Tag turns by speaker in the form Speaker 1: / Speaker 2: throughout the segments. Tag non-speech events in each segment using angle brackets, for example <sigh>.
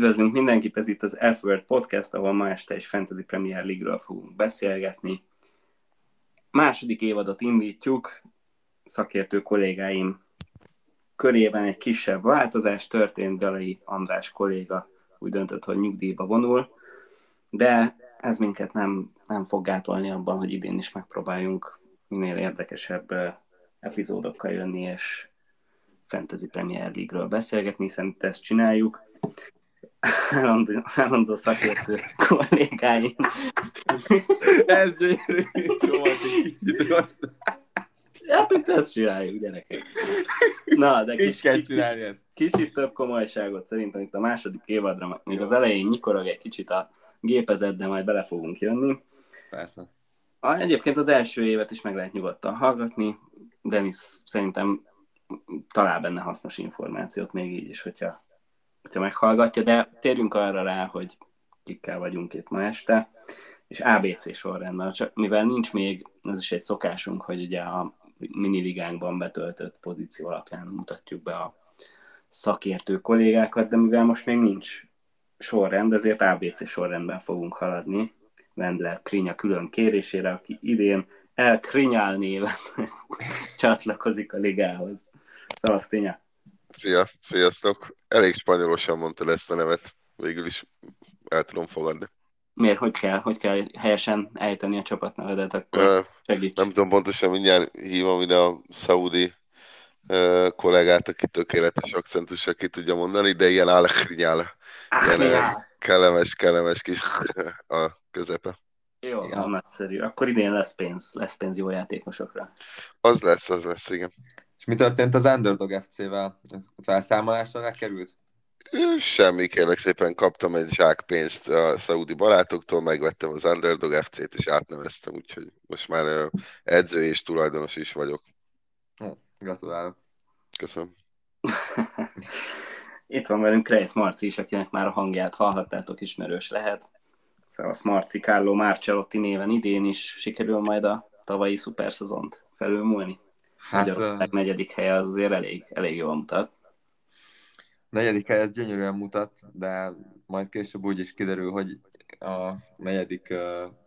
Speaker 1: Üdvözlünk mindenkit, ez itt az F-Word Podcast, ahol ma este is Fantasy Premier League-ről fogunk beszélgetni. Második évadot indítjuk, szakértő kollégáim körében egy kisebb változás történt, Dalai András kolléga úgy döntött, hogy nyugdíjba vonul, de ez minket nem, nem fog gátolni abban, hogy idén is megpróbáljunk minél érdekesebb epizódokkal jönni, és Fantasy Premier League-ről beszélgetni, hiszen ezt csináljuk. Állandó, állandó szakértő kollégáim.
Speaker 2: Ez gyönyörű, volt egy kicsit rossz.
Speaker 1: Hát itt ezt csináljuk, gyerekek. Na, de kis,
Speaker 2: kell csinálni ezt.
Speaker 1: kicsit több komolyságot szerintem itt a második évadra, még az elején nyikorog egy kicsit a gépezet, de majd bele fogunk jönni.
Speaker 2: Persze.
Speaker 1: A, egyébként az első évet is meg lehet nyugodtan hallgatni. Denis szerintem talál benne hasznos információt még így is, hogyha, hogyha meghallgatja, de térjünk arra rá, hogy kikkel vagyunk itt ma este, és ABC sorrendben, csak mivel nincs még, ez is egy szokásunk, hogy ugye a miniligánkban betöltött pozíció alapján mutatjuk be a szakértő kollégákat, de mivel most még nincs sorrend, ezért ABC sorrendben fogunk haladni. Wendler Krinya külön kérésére, aki idén El Krinyál néven <laughs> csatlakozik a ligához. Szavasz Krinya!
Speaker 3: Szia, sziasztok! Elég spanyolosan mondtad ezt a nevet, végül is el tudom fogadni.
Speaker 1: Miért? Hogy kell, hogy kell helyesen ejteni a csapatnevedet? Akkor segíts.
Speaker 3: Nem tudom pontosan, mindjárt hívom ide a szaudi ö, kollégát, aki tökéletes akcentussal ki tudja mondani, de ilyen álekrinyál. Ilyen, kellemes, kellemes kis <laughs> a közepe.
Speaker 1: Jó,
Speaker 2: Ja.
Speaker 1: nagyszerű. Akkor idén lesz pénz, lesz pénz jó játékosokra.
Speaker 3: Az lesz, az lesz, igen.
Speaker 2: És mi történt az Underdog FC-vel? Ez felszámolásra lekerült?
Speaker 3: Ö, Semmi, kérlek szépen kaptam egy zsák pénzt a szaudi barátoktól, megvettem az Underdog FC-t, és átneveztem, úgyhogy most már edző és tulajdonos is vagyok.
Speaker 2: Ó, gratulálok.
Speaker 3: Köszönöm. <laughs>
Speaker 1: Itt van velünk Kreis Marci is, akinek már a hangját hallhattátok, ismerős lehet. Szevasz Marci, Carlo Marcellotti néven idén is sikerül majd a tavalyi szuperszezont felülmúlni.
Speaker 2: Hát
Speaker 1: Magyarország negyedik helye az azért elég, elég jól mutat.
Speaker 2: negyedik hely ez gyönyörűen mutat, de majd később úgy is kiderül, hogy a negyedik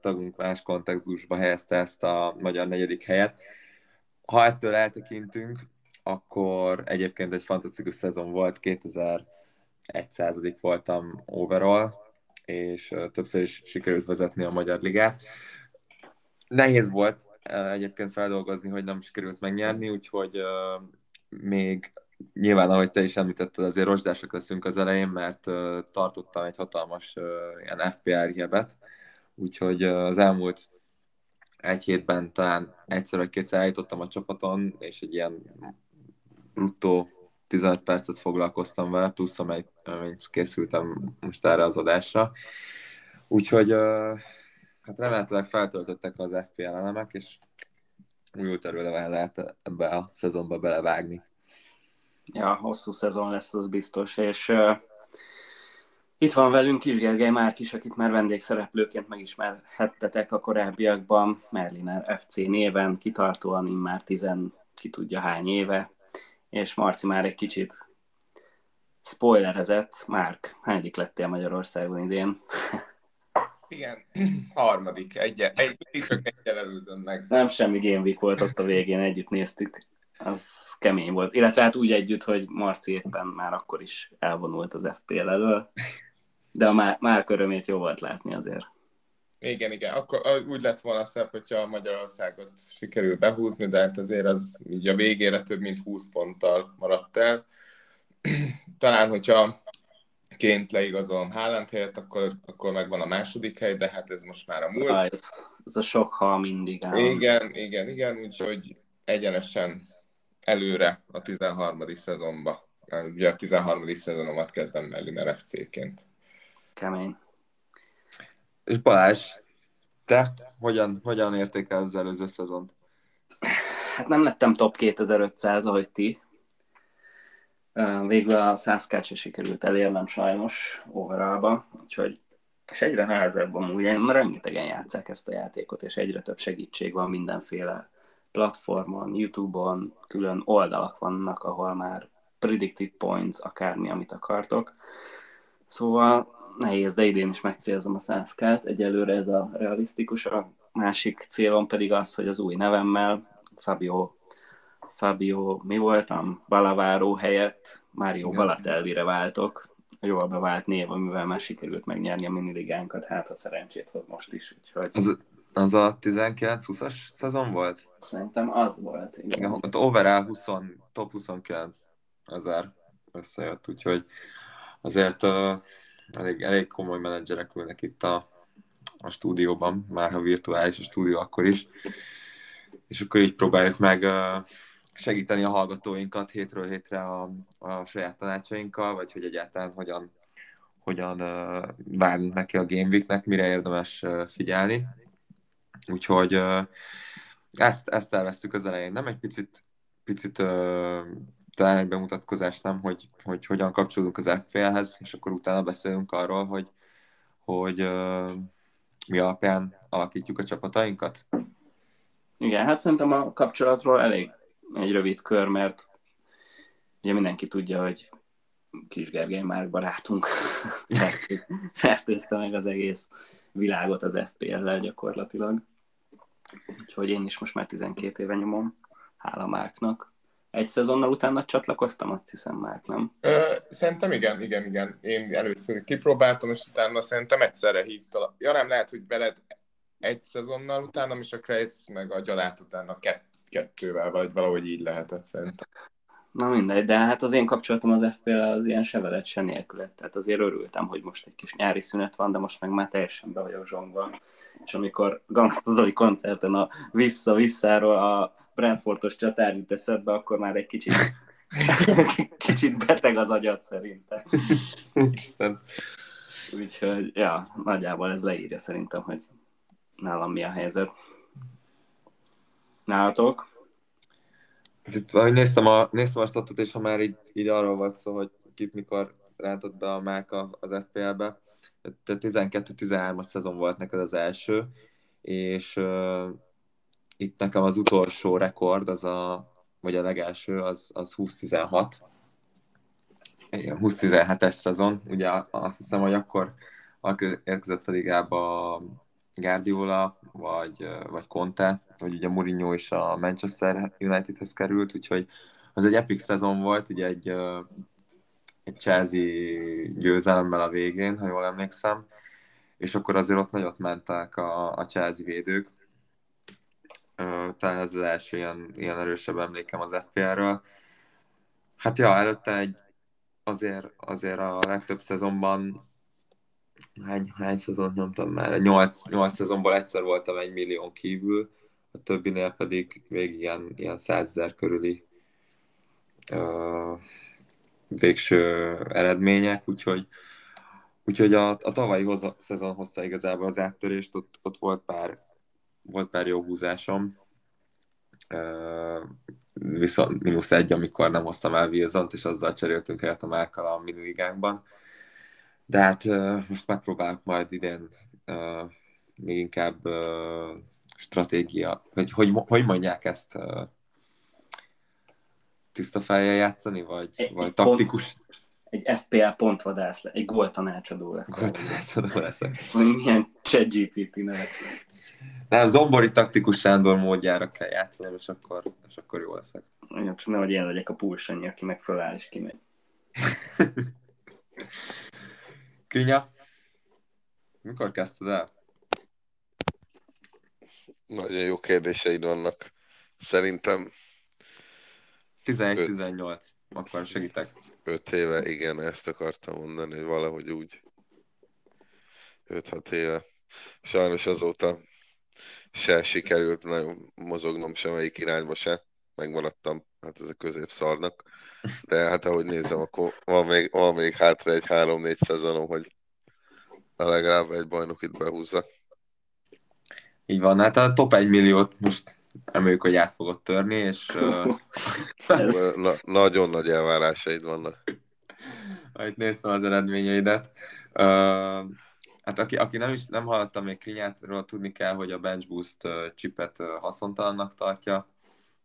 Speaker 2: tagunk más kontextusba helyezte ezt a magyar negyedik helyet. Ha ettől eltekintünk, akkor egyébként egy fantasztikus szezon volt, 2100 voltam overall, és többször is sikerült vezetni a Magyar Ligát. Nehéz volt egyébként feldolgozni, hogy nem sikerült megnyerni, úgyhogy még nyilván, ahogy te is említetted, azért rozsdások leszünk az elején, mert ö, tartottam egy hatalmas ö, ilyen FPR hibet, úgyhogy az elmúlt egy hétben talán egyszer vagy kétszer eljutottam a csapaton, és egy ilyen bruttó 15 percet foglalkoztam vele, plusz amely, amely készültem most erre az adásra. Úgyhogy ö, hát remélhetőleg feltöltöttek az FPL elemek, és új területen lehet ebbe a szezonba belevágni.
Speaker 1: Ja, hosszú szezon lesz, az biztos, és uh, itt van velünk Kis Gergely Márk is, akit már vendégszereplőként megismerhettetek a korábbiakban, Merliner FC néven, kitartóan immár tizen, ki tudja hány éve, és Marci már egy kicsit spoilerezett. Márk, hányadik lettél Magyarországon idén? <laughs>
Speaker 4: Igen, <clears throat> harmadik, egy, egy, mindig csak egyel előzöm meg.
Speaker 1: Nem semmi Game Week volt ott a végén, együtt néztük. Az kemény volt. Illetve hát úgy együtt, hogy Marci éppen már akkor is elvonult az FPL elől. De a Má- Márk örömét jó volt látni azért.
Speaker 4: Igen, igen, akkor úgy lett volna szebb, hogyha Magyarországot sikerül behúzni, de hát azért az így a végére több mint 20 ponttal maradt el. <clears throat> Talán, hogyha ként leigazolom Haaland helyett, akkor, akkor megvan a második hely, de hát ez most már a múlt.
Speaker 1: Aj, ez, ez a sok hal mindig áll.
Speaker 4: Igen, igen, igen, úgyhogy egyenesen előre a 13. szezonba. Ugye a 13. szezonomat kezdem Melliner FC-ként.
Speaker 1: Kemény.
Speaker 2: És Balázs, te hogyan, hogyan értékeled az előző szezont?
Speaker 1: Hát nem lettem top 2500, ahogy ti. Végül a 100 se sikerült elérnem sajnos overallba, úgyhogy és egyre nehezebb amúgy, mert rengetegen játszák ezt a játékot, és egyre több segítség van mindenféle platformon, Youtube-on, külön oldalak vannak, ahol már predicted points, akármi, amit akartok. Szóval nehéz, de idén is megcélzem a 100 Egyelőre ez a realisztikus. A másik célom pedig az, hogy az új nevemmel Fabio, Fabio mi voltam? Balaváró helyett Mário Balatellire váltok. Jól bevált név, amivel már sikerült megnyerni a miniligánkat, hát a szerencsét hoz most is. Úgyhogy...
Speaker 2: Az, az a 19-20-as szezon volt?
Speaker 1: Szerintem az volt. Igen.
Speaker 2: igen ott overall 20, top 29 ezer összejött, úgyhogy azért uh, elég, elég komoly menedzserek ülnek itt a, a stúdióban, már ha virtuális a stúdió, akkor is. És akkor így próbáljuk meg uh, segíteni a hallgatóinkat hétről hétre a, a saját tanácsainkkal, vagy hogy egyáltalán hogyan, hogyan uh, várunk neki a Game Weeknek, mire érdemes uh, figyelni. Úgyhogy uh, ezt, ezt elvesztük az elején. Nem egy picit, picit uh, talán egy bemutatkozás, nem, hogy, hogy hogyan kapcsolódunk az FPL-hez, és akkor utána beszélünk arról, hogy, hogy uh, mi alapján alakítjuk a csapatainkat.
Speaker 1: Igen, hát szerintem a kapcsolatról elég egy rövid kör, mert ugye mindenki tudja, hogy Kis Gergely már barátunk <laughs> fertőzte meg az egész világot az FPL-lel gyakorlatilag. Úgyhogy én is most már 12 éve nyomom, hála Márknak. Egy szezonnal utána csatlakoztam, azt hiszem már, nem?
Speaker 4: Ö, szerintem igen, igen, igen. Én először kipróbáltam, és utána szerintem egyszerre hívtalak. Ja nem, lehet, hogy veled egy szezonnal utána, és a Kreis meg a gyalát utána kett, kettővel, vagy valahogy így lehetett szerintem.
Speaker 1: Na mindegy, de hát az én kapcsolatom az FPL az ilyen se veled, se nélkület. Tehát azért örültem, hogy most egy kis nyári szünet van, de most meg már teljesen be vagyok zsongva. És amikor Gangsta Zoli koncerten a vissza-visszáról a Brentfordos csatár jut eszedbe, akkor már egy kicsit, <laughs> kicsit beteg az agyat szerintem.
Speaker 2: Isten.
Speaker 1: Úgyhogy, ja, nagyjából ez leírja szerintem, hogy nálam mi a helyzet. Nálatok?
Speaker 2: Itt, ahogy néztem a, néztem a statut, és ha már így, így arról volt szó, hogy kit mikor rántott be a Máka az FPL-be, tehát 12-13-as szezon volt neked az első, és uh, itt nekem az utolsó rekord, az a, vagy a legelső, az, az 20-16. 20-17-es szezon, ugye azt hiszem, hogy akkor, akkor érkezett a ligába Guardiola, vagy, vagy Conte, vagy ugye Mourinho is a Manchester Unitedhez került, úgyhogy az egy epic szezon volt, ugye egy, egy Chelsea győzelemmel a végén, ha jól emlékszem, és akkor azért ott nagyot mentek a, a Chelsea védők. Talán ez az első ilyen, ilyen erősebb emlékem az FPL-ről. Hát ja, előtte egy azért, azért a legtöbb szezonban hány, hány szezont nyomtam már? Nyolc, nyolc szezonból egyszer voltam egy millión kívül, a többinél pedig végig ilyen, ilyen százezer körüli uh, végső eredmények, úgyhogy, úgyhogy a, a tavalyi hoza, szezon hozta igazából az áttörést, ott, ott volt, pár, volt pár jó húzásom, uh, viszont mínusz egy, amikor nem hoztam el Wilson-t, és azzal cseréltünk helyet a Márkal a miniligánkban. De hát most megpróbálok majd idén még inkább stratégia, hogy, hogy hogy mondják ezt tiszta fejjel játszani, vagy, egy, vagy egy taktikus?
Speaker 1: Pont, egy FPL pontvadász, egy gól tanácsadó lesz.
Speaker 2: Gól tanácsadó leszek.
Speaker 1: Milyen chat GPT nevet.
Speaker 2: Nem, Zombori taktikus Sándor módjára kell játszanom, és akkor, és akkor jó leszek.
Speaker 1: Igen, csak nehogy én legyek a pulsanyi, aki meg föláll és kimegy. <laughs>
Speaker 2: Krinya, mikor kezdted el?
Speaker 3: Nagyon jó kérdéseid vannak. Szerintem
Speaker 2: 11-18, akkor segítek.
Speaker 3: 5 éve, igen, ezt akartam mondani, hogy valahogy úgy 5-6 éve. Sajnos azóta se sikerült nagyon mozognom semmelyik irányba se. Megmaradtam, hát ez a középszarnak. De hát ahogy nézem, akkor van még, van még hátra egy 3-4 szezonom, hogy legalább egy bajnokit behúzza.
Speaker 2: Így van, hát a top 1 milliót most reméljük, hogy át fogod törni, és... Uh...
Speaker 3: Na, nagyon nagy elvárásaid vannak.
Speaker 2: Itt néztem az eredményeidet. Uh, hát aki, aki nem is nem hallotta még Krinyátról, tudni kell, hogy a Bench Boost chipet haszontalannak tartja.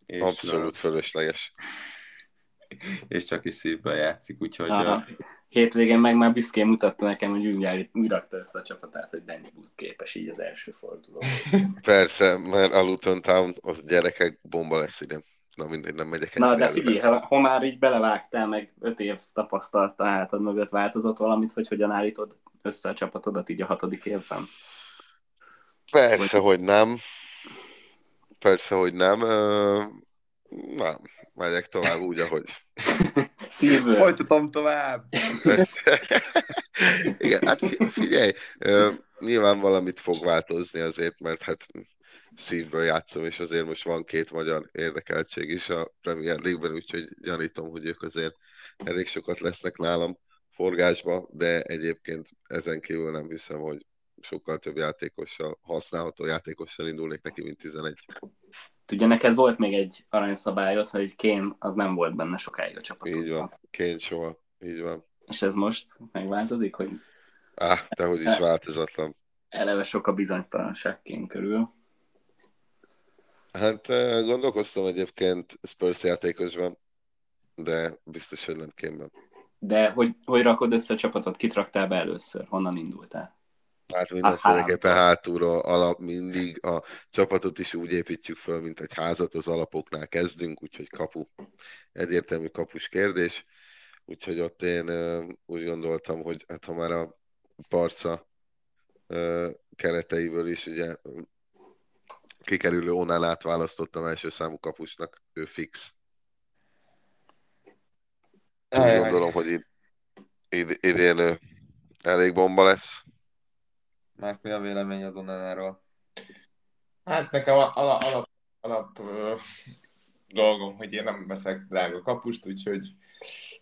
Speaker 3: És, Abszolút fölösleges.
Speaker 2: És csak is szívből játszik, úgyhogy... Uh,
Speaker 1: hétvégén meg már büszkén mutatta nekem, hogy úgy, úgy rakta össze a csapatát, hogy Danny Boost képes így az első forduló. <laughs>
Speaker 3: Persze, mert a Luton Town az gyerekek bomba lesz ide. Na mindegy, nem megyek
Speaker 1: Na, de figyelj, ha, ha már így belevágtál, meg öt év tapasztalta hátad mögött változott valamit, hogy hogyan állítod össze a csapatodat így a hatodik évben?
Speaker 3: Persze, hogy nem. Persze, hogy nem. Nem, megyek tovább úgy, ahogy. <laughs>
Speaker 1: Szívből.
Speaker 2: Folytatom tovább.
Speaker 3: Persze. <laughs> Igen, hát figyelj, nyilván valamit fog változni azért, mert hát szívből játszom, és azért most van két magyar érdekeltség is a Premier League-ben, úgyhogy gyanítom, hogy ők azért elég sokat lesznek nálam forgásba, de egyébként ezen kívül nem hiszem, hogy sokkal több játékossal, használható játékossal indulnék neki, mint 11.
Speaker 1: Ugye neked volt még egy aranyszabályod, hogy Kén az nem volt benne sokáig a csapatban.
Speaker 3: Így van, Kén soha, így van.
Speaker 1: És ez most megváltozik, hogy...
Speaker 3: Á, de hogy is változatlan.
Speaker 1: Eleve sok a bizonytalanság Kén körül.
Speaker 3: Hát gondolkoztam egyébként Spurs játékosban, de biztos, hogy nem kémben.
Speaker 1: De hogy, hogy rakod össze a csapatot? Kit raktál be először? Honnan indultál?
Speaker 3: Hát mindenféleképpen hátulról alap mindig a csapatot is úgy építjük föl, mint egy házat, az alapoknál kezdünk, úgyhogy kapu. Egyértelmű kapus kérdés. Úgyhogy ott én úgy gondoltam, hogy hát ha már a Barca kereteiből is ugye kikerülő Onálát választottam első számú kapusnak, ő fix. Úgy gondolom, hogy id- id- idén elég bomba lesz.
Speaker 2: Márk, mi a véleményed Onanáról?
Speaker 4: Hát nekem alap, alap, alap dolgom, hogy én nem veszek drága kapust, úgyhogy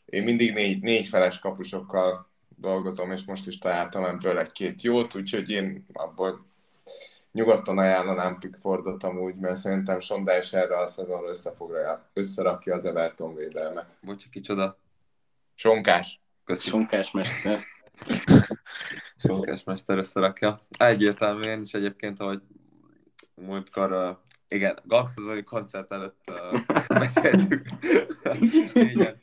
Speaker 4: én mindig négy, négy feles kapusokkal dolgozom, és most is találtam ebből egy-két jót, úgyhogy én abból nyugodtan ajánlanám Pickfordot amúgy, mert szerintem Sonda is erre a szezonra összefogja, összerakja az Everton védelmet.
Speaker 2: Bocsi, kicsoda?
Speaker 4: Sonkás.
Speaker 1: Köszönöm. Sonkás mester. <laughs>
Speaker 2: Sonkás mester összerakja. Egyértelműen, és egyébként, ahogy múltkor, uh, igen, Gaxozói koncert előtt uh, <laughs> beszéltük. igen,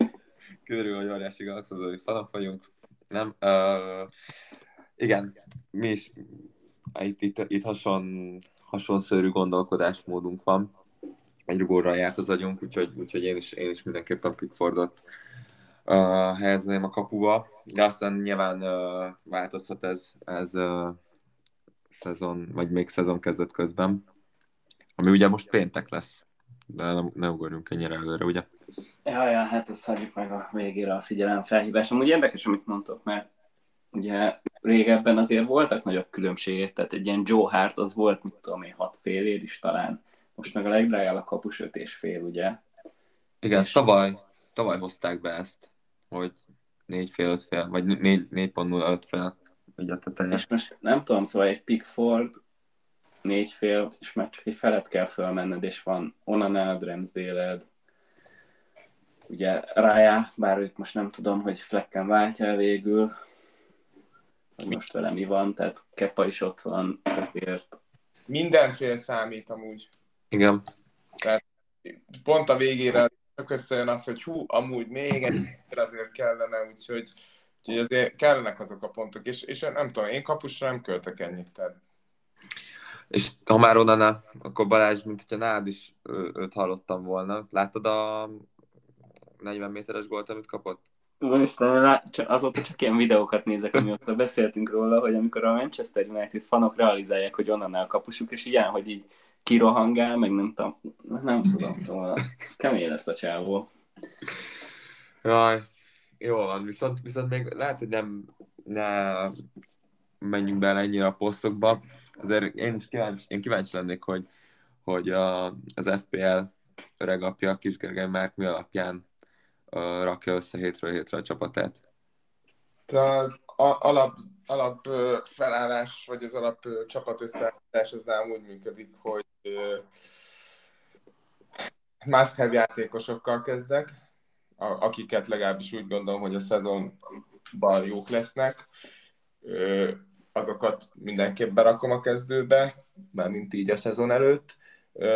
Speaker 2: kiderül, hogy óriási Gaxozói fanok vagyunk. Nem? Uh, igen, mi is itt, itt, itt hason, hasonszörű gondolkodásmódunk van. Egy rugóra járt az agyunk, úgyhogy, úgyhogy én, is, én is mindenképpen Pickfordot uh, helyezném a kapuba. De aztán nyilván uh, változhat ez, ez uh, szezon, vagy még szezon kezdet közben. Ami ugye most péntek lesz. De nem, ne ugorjunk ennyire előre, ugye?
Speaker 1: Ja, ja, hát ezt hagyjuk meg a végére a figyelem felhívás. Amúgy érdekes, amit mondtok, mert ugye régebben azért voltak nagyobb különbségek, tehát egy ilyen Joe Hart az volt, mit tudom én, hat fél ér is talán. Most meg a legdrágább a kapus öt és fél, ugye?
Speaker 2: Igen, és... tavaly, tavaly hozták be ezt, hogy négy fél, öt fél, vagy négy, négy pont nulla öt fél. Ugye
Speaker 1: És most nem tudom, szóval egy Pickford négy fél, és már csak egy felet kell fölmenned, és van Onanad, Ramsdale-ed, ugye Raya, bár őt most nem tudom, hogy Flecken váltja végül, hogy most vele mi van, tehát Kepa is ott van, ezért.
Speaker 4: Mindenféle számít amúgy.
Speaker 2: Igen.
Speaker 4: Tehát pont a végére csak összejön az, hogy hú, amúgy még egy azért kellene, úgyhogy, úgyhogy azért kellenek azok a pontok, és, és nem tudom, én kapusra nem költök ennyit, tehát
Speaker 2: és ha már onnan, akkor Balázs, mint hogyha nálad is őt hallottam volna. Láttad a 40 méteres gólt, amit kapott?
Speaker 1: Úristen, azóta csak ilyen videókat nézek, amióta beszéltünk róla, hogy amikor a Manchester United fanok realizálják, hogy onnan a kapusuk, és ilyen, hogy így kirohangál, meg nem tudom, nem tudom, szóval kemény lesz a csávó.
Speaker 2: Jaj, jó van, viszont, viszont még lehet, hogy nem ne menjünk bele ennyire a posztokba. Azért én is kíváncsi, én kíváncsi lennék, hogy, hogy a, az FPL öregapja, Kis Gergely már mi alapján rakja össze hétről hétre a csapatát?
Speaker 4: Az alap, alap felállás, vagy az alap csapat összeállítás az nem úgy működik, hogy must have játékosokkal kezdek, akiket legalábbis úgy gondolom, hogy a szezonban jók lesznek. Azokat mindenképp berakom a kezdőbe, mint így a szezon előtt,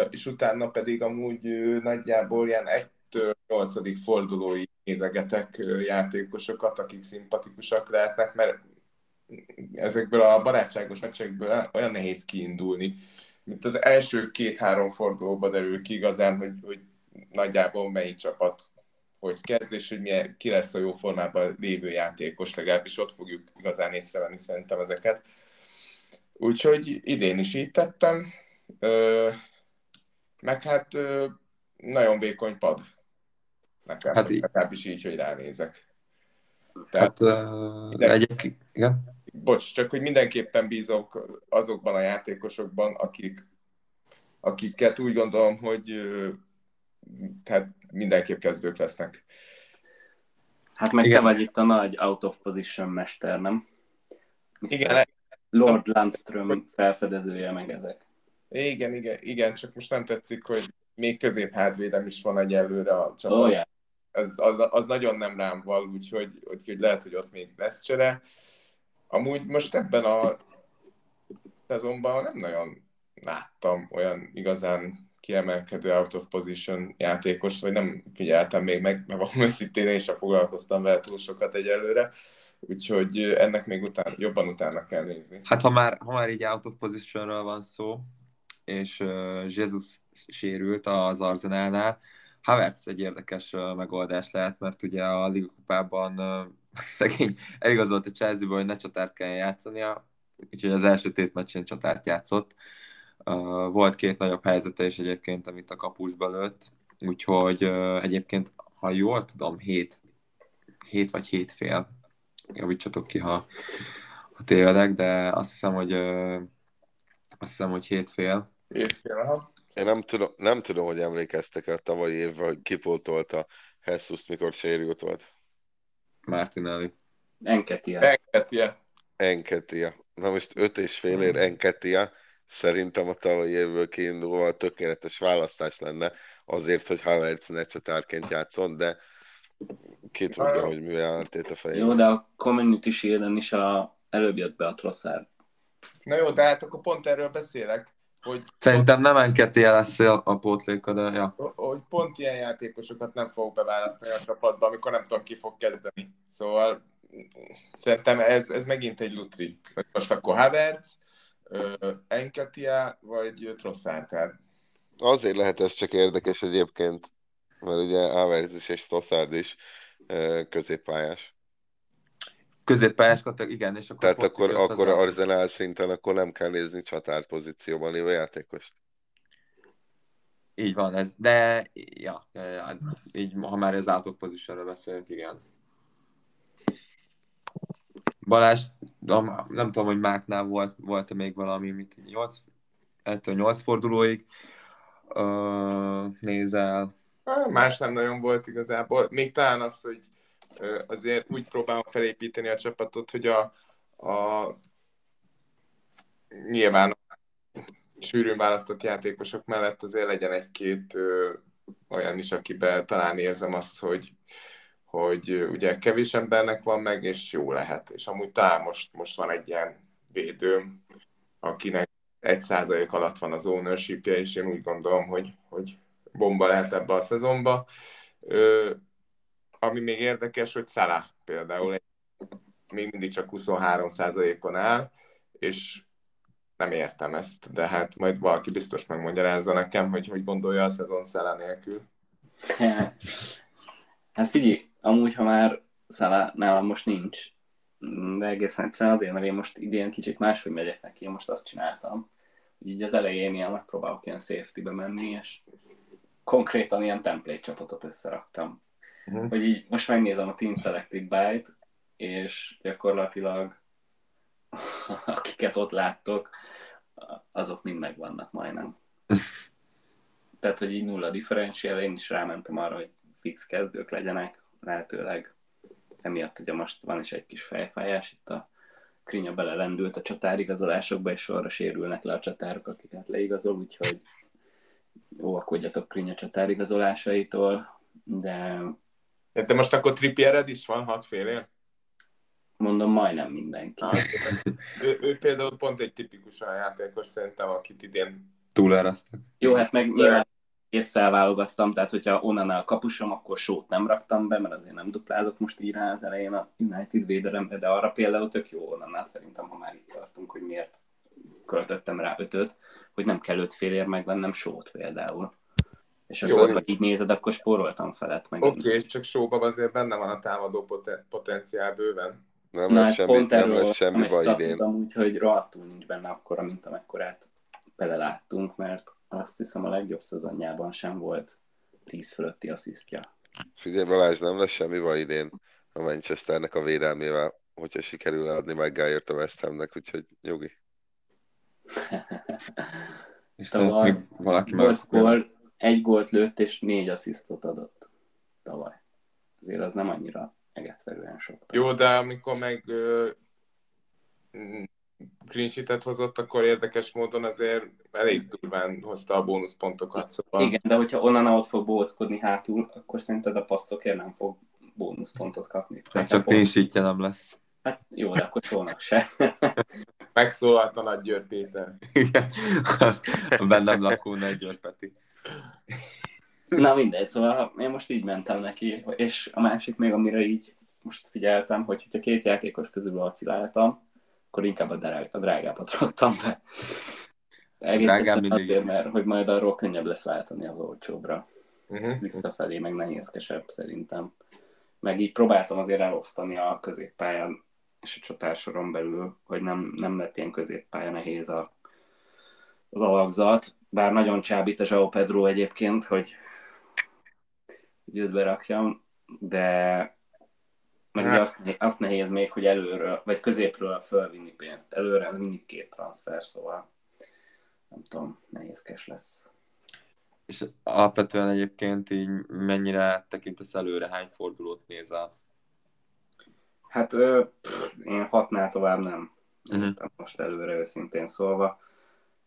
Speaker 4: és utána pedig amúgy nagyjából ilyen egy 7-8. fordulói nézegetek játékosokat, akik szimpatikusak lehetnek, mert ezekből a barátságos meccsekből olyan nehéz kiindulni. Mint az első két-három fordulóba derül ki igazán, hogy, hogy nagyjából melyik csapat hogy kezd, és hogy milyen, ki lesz a jó formában lévő játékos, legalábbis ott fogjuk igazán észrevenni szerintem ezeket. Úgyhogy idén is így tettem, ö, meg hát ö, nagyon vékony pad. Nekem, hát legalábbis így, hogy ránézek.
Speaker 2: Tehát, hát uh, egyébként, igen.
Speaker 4: Bocs, csak hogy mindenképpen bízok azokban a játékosokban, akik, akiket úgy gondolom, hogy tehát mindenképp kezdők lesznek.
Speaker 1: Hát meg Igen. te vagy itt a nagy out of position mester, nem?
Speaker 4: Igen.
Speaker 1: Lord Landström felfedezője meg ezek.
Speaker 4: Igen, igen, igen, csak most nem tetszik, hogy még középhátvédem is van egyelőre a csapat.
Speaker 1: Oh, yeah.
Speaker 4: Ez, az, az, nagyon nem rám val, úgyhogy, úgyhogy lehet, hogy ott még lesz csere. Amúgy most ebben a szezonban nem nagyon láttam olyan igazán kiemelkedő out of position játékos, vagy nem figyeltem még meg, mert valami őszintén én sem foglalkoztam vele túl sokat egyelőre, úgyhogy ennek még után, jobban utána kell nézni.
Speaker 2: Hát ha már, ha már így out of positionről van szó, és uh, Jesus sérült az Arsenalnál, Havertz egy érdekes uh, megoldás lehet, mert ugye a Liga kupában uh, szegény eligazolt a chelsea hogy ne csatárt kell játszania, úgyhogy az első tét meccsen csatárt játszott, Uh, volt két nagyobb helyzete is egyébként, amit a kapusba lőtt, úgyhogy uh, egyébként, ha jól tudom, hét, hét vagy hét fél, javítsatok ki, ha, ha tévedek, de azt hiszem, hogy uh, azt hiszem, hogy hét fél.
Speaker 4: Hét fél.
Speaker 3: Én nem tudom, nem tudom, hogy emlékeztek el tavalyi évben, hogy kipótolta Jesus, mikor sérült volt.
Speaker 2: Martinelli.
Speaker 1: Enketia.
Speaker 4: Enketia.
Speaker 3: Enketia. Na most öt és fél ér Enketia szerintem a tavalyi évből kiindulva tökéletes választás lenne azért, hogy Havertz ne csatárként játszon, de ki tudja, hogy mivel a fejében.
Speaker 1: Jó, de a Community shield is a, előbb jött be a Trossard.
Speaker 4: Na jó, de hát akkor pont erről beszélek, hogy...
Speaker 2: Szerintem nem enketi lesz a, a pótléka, de ja.
Speaker 4: Hogy pont ilyen játékosokat nem fogok beválasztani a csapatba, amikor nem tudom, ki fog kezdeni. Szóval szerintem ez, ez megint egy lutri. Most akkor Havertz, Enketia vagy Trossard?
Speaker 3: Azért lehet ez csak érdekes egyébként, mert ugye Havertz is és Trossard is középpályás.
Speaker 2: Középpályás, igen, és
Speaker 3: akkor... Tehát akkor, akkor Arsenal szinten akkor nem kell nézni csatár pozícióban lévő játékost.
Speaker 2: Így van, ez, de ja, így, ha már az out of beszélünk, igen. Balázs, nem tudom, hogy Máknál volt, volt-e még valami, mit 8, 8 fordulóig uh, nézel.
Speaker 4: Más nem nagyon volt igazából. Még talán az, hogy azért úgy próbálom felépíteni a csapatot, hogy a, a nyilván sűrűn választott játékosok mellett azért legyen egy-két olyan is, akiben talán érzem azt, hogy, hogy ugye kevés embernek van meg, és jó lehet. És amúgy talán most, most van egy ilyen védőm, akinek egy százalék alatt van az ownership és én úgy gondolom, hogy, hogy bomba lehet ebbe a szezonba. Ö, ami még érdekes, hogy Salah például még mindig csak 23 százalékon áll, és nem értem ezt, de hát majd valaki biztos megmagyarázza nekem, hogy hogy gondolja a szezon Salah nélkül. <laughs>
Speaker 1: Hát figyelj, amúgy, ha már Szala nálam most nincs, de egészen egyszerűen azért, mert én most idén kicsit máshogy megyek neki, én most azt csináltam, hogy így az elején ilyen megpróbálok ilyen safety-be menni, és konkrétan ilyen template csapatot összeraktam. Uh-huh. Hogy így most megnézem a Team Selected Byte, és gyakorlatilag <laughs> akiket ott láttok, azok mind megvannak majdnem. <laughs> Tehát, hogy így nulla differenciál, én is rámentem arra, hogy fix kezdők legyenek, lehetőleg. Emiatt ugye most van is egy kis fejfájás, itt a Krinya belelendült a csatárigazolásokba, és sorra sérülnek le a csatárok, akiket leigazol, úgyhogy óvakodjatok Krinya csatárigazolásaitól, de...
Speaker 4: De most akkor Trippiered is van hat félén?
Speaker 1: Mondom, majdnem mindenki. Ah, <laughs>
Speaker 4: ő, ő, például pont egy tipikus olyan játékos szerintem, akit idén
Speaker 2: túleresztek.
Speaker 1: Jó, hát meg nyilván észszel válogattam, tehát hogyha onnan a kapusom, akkor sót nem raktam be, mert azért nem duplázok most így rá az elején a United védelembe, de arra például tök jó onnannál szerintem, ha már itt tartunk, hogy miért költöttem rá ötöt, hogy nem kell öt fél ér megvennem sót például. És akkor, ha így nézed, akkor spóroltam felett meg.
Speaker 4: Oké, okay, csak sóban azért benne van a támadó potenciál bőven.
Speaker 3: Nem lesz, hát semmi, pont nem lesz semmi baj idén.
Speaker 1: Úgyhogy rohadtul nincs benne akkora, mint amekkorát beleláttunk, mert azt hiszem a legjobb szezonjában sem volt 10 fölötti asszisztja.
Speaker 3: Figyelj Balázs, nem lesz semmi baj idén a Manchesternek a védelmével, hogyha sikerül adni meg Gájért a West Hamnek, úgyhogy nyugi.
Speaker 1: És tavaly valaki már egy gólt lőtt és négy asszisztot adott tavaly. Azért az nem annyira egetverően sok.
Speaker 4: Jó, de amikor meg clean sheet hozott, akkor érdekes módon azért elég durván hozta a bónuszpontokat. Szóval...
Speaker 1: Igen, de hogyha onnan ott fog bóckodni hátul, akkor szerinted a passzokért nem fog bónuszpontot kapni.
Speaker 2: Hát csak clean sheet nem lesz.
Speaker 1: Hát jó, de akkor soha se.
Speaker 4: Megszólalt a nagy Győr Péter.
Speaker 2: Igen, <laughs> bennem lakó nagy Győr Peti.
Speaker 1: Na mindegy, szóval én most így mentem neki, és a másik még, amire így most figyeltem, hogy hogyha két játékos közül vaciláltam, akkor inkább a, drág, a drágábbat raktam be. Egész egyszerűen azért, mert hogy majd arról könnyebb lesz váltani az olcsóbbra. Uh-huh. Visszafelé meg nehézkesebb szerintem. Meg így próbáltam azért elosztani a középpályán és a csatársoron belül, hogy nem, nem lett ilyen középpálya nehéz a, az alakzat, bár nagyon csábít a Zsao Pedro egyébként, hogy, hogy őt berakjam, de meg hát. azt, azt nehéz még, hogy előről, vagy középről fölvinni pénzt. Előre mindig két transfer, szóval nem tudom, nehézkes lesz.
Speaker 2: És alapvetően egyébként így mennyire tekintesz előre, hány fordulót nézel?
Speaker 1: Hát pff, én hatnál tovább nem. Uh-huh. most előre őszintén szólva.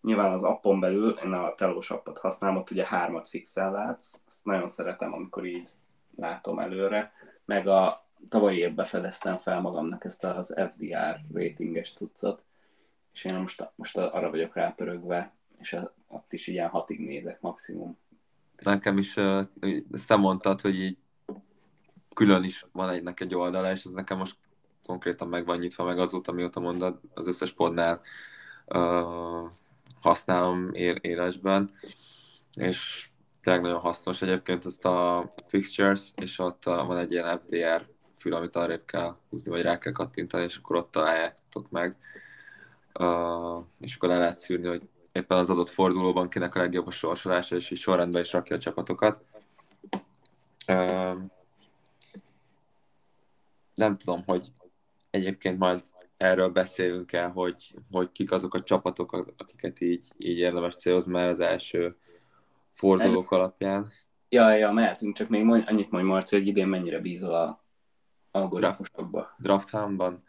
Speaker 1: Nyilván az appon belül, én a telós appot használom, ott ugye hármat fixen látsz, azt nagyon szeretem, amikor így látom előre, meg a tavalyi évben fedeztem fel magamnak ezt az FDR ratinges cuccot, és én most, most arra vagyok rápörögve, és azt is ilyen hatig nézek maximum.
Speaker 2: Nekem is, ezt te mondtad, hogy így külön is van egynek egy oldala, és ez nekem most konkrétan meg van nyitva, meg azóta, mióta mondod, az összes podnál használom élesben, és tényleg nagyon hasznos egyébként ezt a fixtures, és ott van egy ilyen FDR fül, amit arrébb kell húzni, vagy rá kell kattintani, és akkor ott találjátok meg. Uh, és akkor le lehet szűrni, hogy éppen az adott fordulóban kinek a legjobb a sorsolása, és így sorrendben is rakja a csapatokat. Uh, nem tudom, hogy egyébként majd erről beszélünk el, hogy, hogy kik azok a csapatok, akiket így, így érdemes célozni már az első fordulók alapján.
Speaker 1: Ja, ja, mehetünk, csak még mondj, annyit mondj Marci, hogy idén mennyire bízol a algoritmusokba.
Speaker 2: Draft Houndban?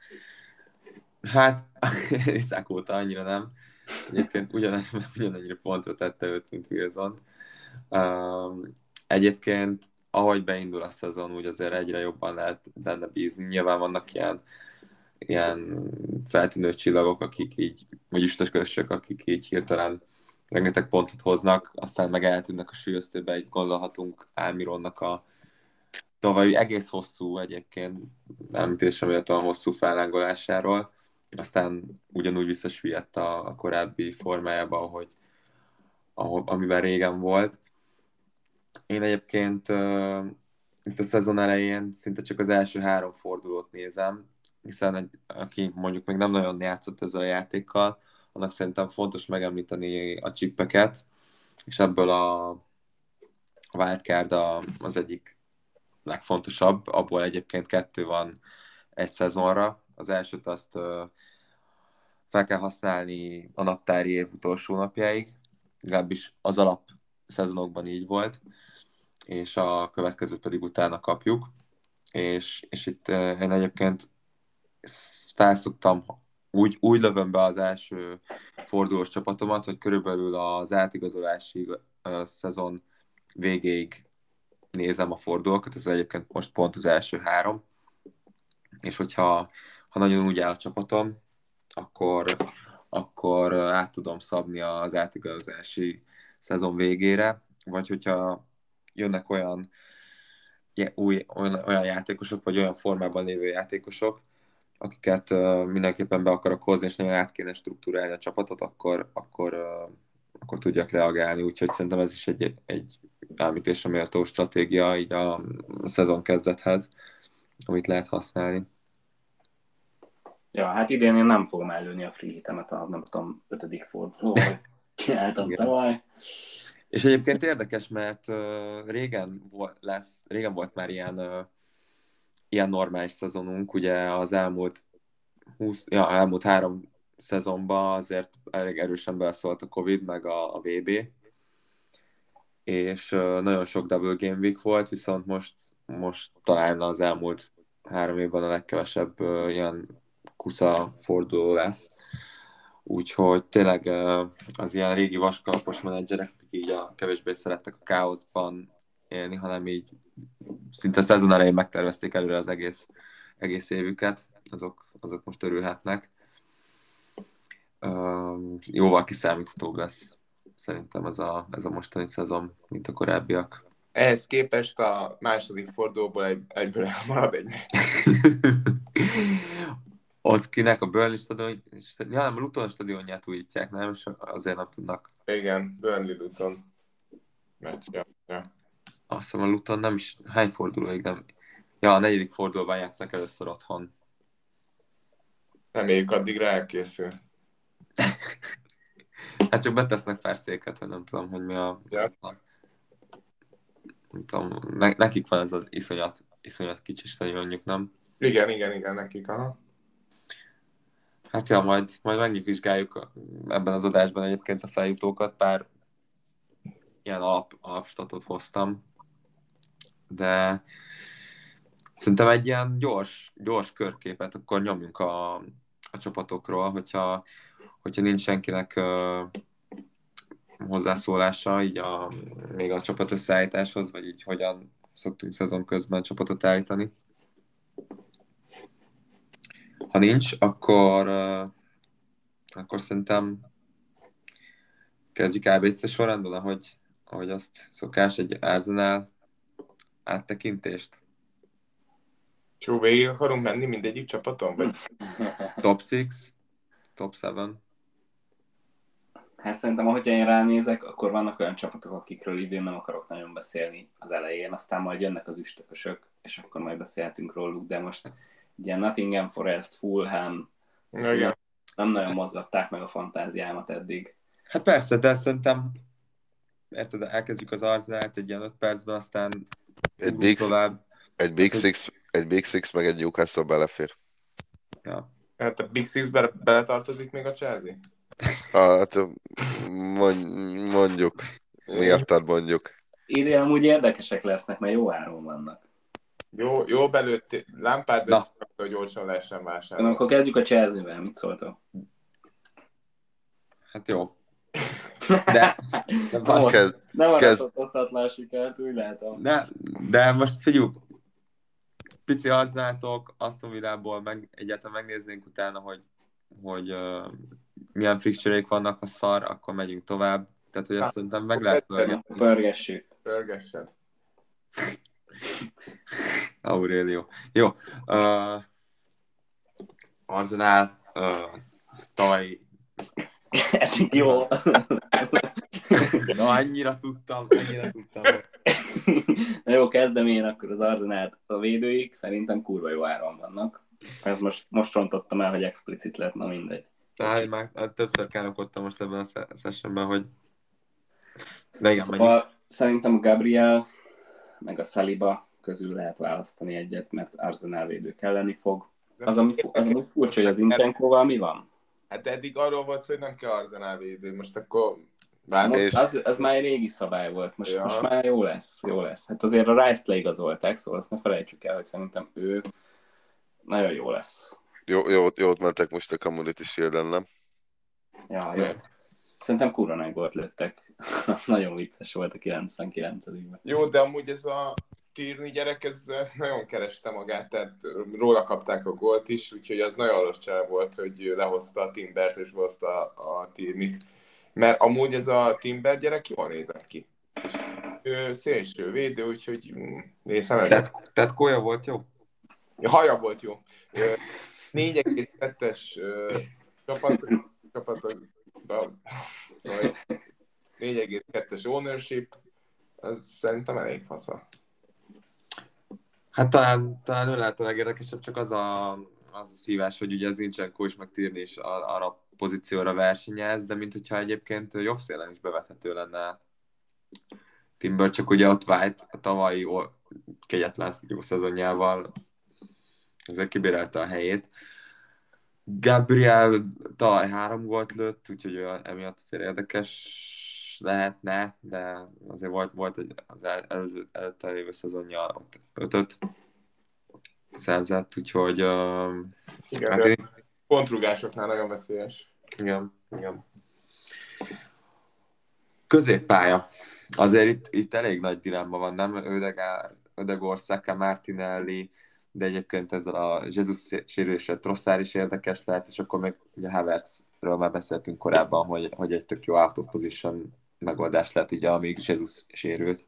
Speaker 2: Hát, <laughs> Iszák óta annyira nem. Egyébként ugyan, <laughs> ugyanannyira pontot tette őt, mint Wilson. Um, egyébként, ahogy beindul a szezon, úgy azért egyre jobban lehet benne bízni. Nyilván vannak ilyen, ilyen feltűnő csillagok, akik így, vagy üstösködösök, akik így hirtelen rengeteg pontot hoznak, aztán meg eltűnnek a súlyoztőbe, így gondolhatunk Álmironnak a tavalyi egész hosszú egyébként, említésre méltóan hosszú fellángolásáról, aztán ugyanúgy visszasüllyedt a, korábbi formájába, ahogy, ahogy, amiben régen volt. Én egyébként itt a szezon elején szinte csak az első három fordulót nézem, hiszen egy, aki mondjuk még nem nagyon játszott ezzel a játékkal, annak szerintem fontos megemlíteni a csippeket, és ebből a wildcard az egyik legfontosabb, abból egyébként kettő van egy szezonra. Az elsőt azt fel kell használni a naptári év utolsó napjáig, legalábbis az alap szezonokban így volt, és a következőt pedig utána kapjuk. És, és itt én egyébként felszoktam, úgy, úgy lövöm be az első fordulós csapatomat, hogy körülbelül az átigazolási szezon végéig nézem a fordulókat, ez egyébként most pont az első három, és hogyha ha nagyon úgy áll a csapatom, akkor, akkor át tudom szabni az átigazolási szezon végére, vagy hogyha jönnek olyan új, olyan, olyan játékosok, vagy olyan formában lévő játékosok, akiket mindenképpen be akarok hozni, és nagyon át kéne struktúrálni a csapatot, akkor, akkor, akkor tudjak reagálni. Úgyhogy szerintem ez is egy, egy említésre méltó stratégia így a szezon kezdethez, amit lehet használni.
Speaker 1: Ja, hát idén én nem fogom előni a free hitemet a, nem tudom, ötödik fordulóval <laughs> csináltam tavaly.
Speaker 2: És egyébként érdekes, mert uh, régen, volt, lesz, régen volt már ilyen, uh, ilyen normális szezonunk, ugye az elmúlt 20, ja, elmúlt három szezonban azért elég erősen beleszólt a Covid, meg a, a VB, és nagyon sok double game week volt, viszont most, most talán az elmúlt három évben a legkevesebb ilyen kusza forduló lesz. Úgyhogy tényleg az ilyen régi vaskalapos menedzserek, akik így a kevésbé szerettek a káoszban élni, hanem így szinte szezon elején megtervezték előre az egész, egész évüket, azok, azok most örülhetnek. Jóval kiszámíthatóbb lesz szerintem ez a, ez a mostani szezon, mint a korábbiak.
Speaker 4: Ehhez képest a második fordulóból egy, egyből marad egy <laughs>
Speaker 2: ott kinek a Burnley stadion, ja, nem, a Luton stadionját újítják, nem? És azért nem tudnak.
Speaker 4: Igen, Burnley Luton. Meccs, ja.
Speaker 2: Azt hiszem a Luton nem is, hány fordulóig nem. Ja, a negyedik fordulóban játsznak először otthon.
Speaker 4: Reméljük addigra elkészül. <laughs>
Speaker 2: hát csak betesznek pár széket, hogy nem tudom, hogy mi a... Ja. Nem tudom, nekik van ez az iszonyat, iszonyat kicsi stadionjuk, nem?
Speaker 4: Igen, igen, igen, nekik, aha.
Speaker 2: Hát ja, majd, majd megvizsgáljuk ebben az adásban egyébként a feljutókat, pár ilyen alap, alapstatot hoztam, de szerintem egy ilyen gyors, gyors körképet akkor nyomjunk a, a csapatokról, hogyha, hogyha nincs senkinek uh, hozzászólása így a, még a csapat összeállításhoz, vagy így hogyan szoktunk szezon közben csapatot állítani. Ha nincs, akkor, akkor szerintem kezdjük ABC sorrendben, ahogy, ahogy azt szokás, egy Arsenal áttekintést.
Speaker 4: Jó, végig akarunk menni mindegyik csapaton? Vagy?
Speaker 2: Top 6, top 7.
Speaker 1: Hát szerintem, ahogy én ránézek, akkor vannak olyan csapatok, akikről idén nem akarok nagyon beszélni az elején, aztán majd jönnek az üstökösök, és akkor majd beszélhetünk róluk, de most ilyen Nottingham Forest, Fulham, Igen. nem nagyon mozgatták meg a fantáziámat eddig.
Speaker 2: Hát persze, de szerintem érted, elkezdjük az arzát egy ilyen 5 percben, aztán
Speaker 3: egy Big, tovább. Egy Big, hát, Six, egy Big Six meg egy Newcastle belefér.
Speaker 4: Ja. Hát a Big Six-be beletartozik még a Chelsea?
Speaker 3: Hát mond, mondjuk. Miattad mondjuk.
Speaker 1: Idén amúgy érdekesek lesznek, mert jó áron vannak.
Speaker 4: Jó, jó belőtt, lámpád, de hogy gyorsan lehessen vásárolni.
Speaker 1: Na, akkor kezdjük a Chelsea-vel, mit szóltok?
Speaker 2: Hát jó.
Speaker 1: De, de most, kezd, nem kezd. sikert, úgy látom.
Speaker 2: De, de most figyelj, pici arzátok, Aston Villából meg, egyáltalán megnéznénk utána, hogy, hogy uh, milyen fixture vannak a szar, akkor megyünk tovább. Tehát, hogy azt szerintem meg lehet
Speaker 1: pörgetni. Pörgessük.
Speaker 4: Pörgessed.
Speaker 2: Aurelio. Jó. Uh, Arzenál uh, tavaly
Speaker 1: jó.
Speaker 2: Na, annyira tudtam, annyira tudtam.
Speaker 1: Na jó, kezdem én akkor az Arzenát a védőik, szerintem kurva jó áron vannak. Ez most, most rontottam el, hogy explicit lett, na mindegy.
Speaker 2: Tehát már hát többször káromkodtam most ebben a sessionben, hogy
Speaker 1: de igen, szóval szerintem a Gabriel meg a Saliba közül lehet választani egyet, mert Arsenal védő kelleni fog. Az, ami, az, ami furcsa, hogy az Incsenkóval mi van?
Speaker 4: Hát eddig arról volt hogy nem kell Arsenal védő, most akkor
Speaker 1: most az, az már egy régi szabály volt, most, ja. most már jó lesz, jó lesz. Hát azért a Rice-t leigazolták, szóval azt ne felejtsük el, hogy szerintem ő nagyon jó lesz.
Speaker 3: Jó, jó, jót mentek most a Community shield nem?
Speaker 1: Ja, jó. Szerintem kurva nagy volt lőttek. <laughs> az nagyon vicces volt a 99-ben.
Speaker 4: Jó, de amúgy ez a Tirni gyerek, ez, ez nagyon kereste magát, tehát róla kapták a gólt is, úgyhogy az nagyon alos volt, hogy lehozta a Timbert és hozta a, Tirnit. Mert amúgy ez a Timber gyerek jól nézett ki. Ő szélső védő, úgyhogy mm, nézem.
Speaker 2: Tehát, tehát Kója volt jó?
Speaker 4: Haja volt jó. Ö, 4,2-es ö, csapat, csapatokban, szóval 4,2-es ownership, az szerintem elég fasza.
Speaker 2: Hát talán, talán ő lehet a legérdekesebb, csak az a, az a szívás, hogy ugye Zincsenko is meg Tirni is ar- arra pozícióra versenyez, de mint hogyha egyébként jobb szélen is bevethető lenne Timber, csak ugye ott White a tavalyi kegyetlen jó szezonjával ezzel kibérelte a helyét. Gabriel tavaly három gólt lőtt, úgyhogy emiatt azért érdekes lehetne, de azért volt, volt egy, az el- előző, előtte lévő szezonja ott ötöt szerzett, úgyhogy uh,
Speaker 4: Igen,
Speaker 2: hát én,
Speaker 4: pontrugásoknál nagyon veszélyes.
Speaker 2: igen, igen. Középpálya. Azért itt, itt elég nagy dilemma van, nem? Ödegár, Ödegor, Saka, Martinelli, de egyébként ezzel a Jesus sérüléssel Trosszár is érdekes lehet, és akkor még ugye Havertzről már beszéltünk korábban, hogy, hogy egy tök jó out of position megoldás lehet, ugye, amíg Jesus sérült.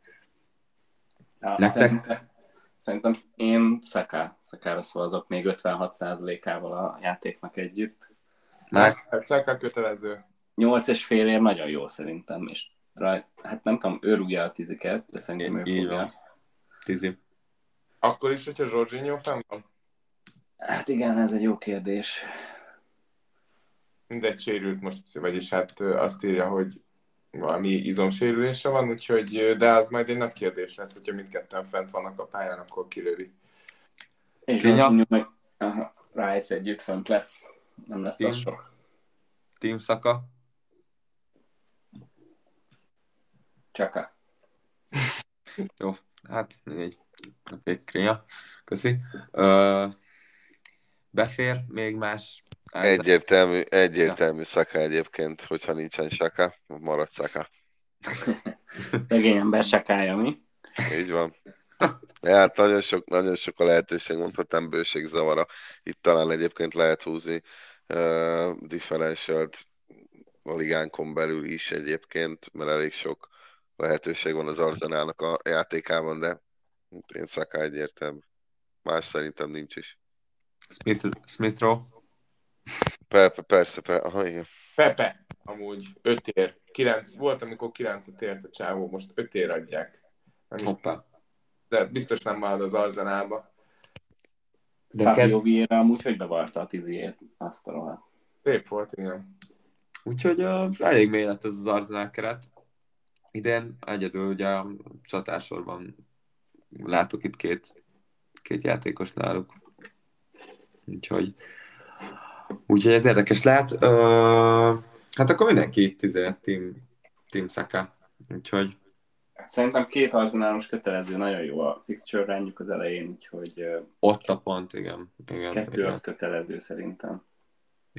Speaker 1: Ja,
Speaker 2: Nektek?
Speaker 1: Szerintem, szerintem én Szaká, Szakára szavazok még 56%-ával a játéknak együtt.
Speaker 2: Már
Speaker 4: Szelkel kötelező.
Speaker 1: 8 és fél ér nagyon jó szerintem, és raj, hát nem tudom, ő rúgja a tiziket, de szerintem ő
Speaker 2: Így
Speaker 1: fogja.
Speaker 2: van. Tizi.
Speaker 4: Akkor is, hogyha Jorginho fenn van.
Speaker 1: Hát igen, ez egy jó kérdés.
Speaker 4: Mindegy sérült most, vagyis hát azt írja, hogy valami izomsérülése van, úgyhogy, de az majd egy nagy kérdés lesz, hogyha mindketten fent vannak a pályán, akkor kilövi.
Speaker 1: És
Speaker 2: Kinya?
Speaker 1: Meg aha, Rice együtt fönt lesz. Nem lesz
Speaker 2: Tim?
Speaker 1: az sok.
Speaker 2: Team Saka.
Speaker 1: Csak a.
Speaker 2: Jó, hát mindegy. Oké, Kria. Köszi. Ö, befér még más?
Speaker 3: Egyértelmű, egyértelmű Saka egyébként, hogyha nincsen Saka, marad Saka. <laughs>
Speaker 1: Szegény ember sekája, mi?
Speaker 3: Így van. Ja, hát nagyon sok, nagyon sok a lehetőség, mondhatnám bőségzavara. Itt talán egyébként lehet húzni uh, differentialt a ligánkon belül is egyébként, mert elég sok lehetőség van az Arzenálnak a játékában, de én Saka egyértelmű. Más szerintem nincs is.
Speaker 2: Smith, Smith Rowe.
Speaker 3: Per, persze, per, aha, igen.
Speaker 4: Pepe, amúgy 5 ér. 9, volt, amikor 9 ért a csávó, most 5 ér adják. Nem is,
Speaker 2: Hoppá.
Speaker 4: de biztos nem marad az Arzenálba.
Speaker 2: De
Speaker 1: Fabio
Speaker 2: ked...
Speaker 1: Vieira amúgy hogy bevarta a tiziét? Azt a rohadt.
Speaker 4: Szép volt, igen.
Speaker 2: Úgyhogy uh, elég mély lett ez az Arsenal keret. Idén egyedül ugye a csatársorban látok itt két, két játékos náluk. Úgyhogy, úgyhogy ez érdekes lehet. Uh, hát akkor mindenki itt izé, team, team Saka. Úgyhogy
Speaker 1: Szerintem két arzenálos kötelező, nagyon jó a fixture rendjük az elején, úgyhogy
Speaker 2: ott a pont, igen. igen,
Speaker 1: kettő
Speaker 2: igen.
Speaker 1: az kötelező szerintem.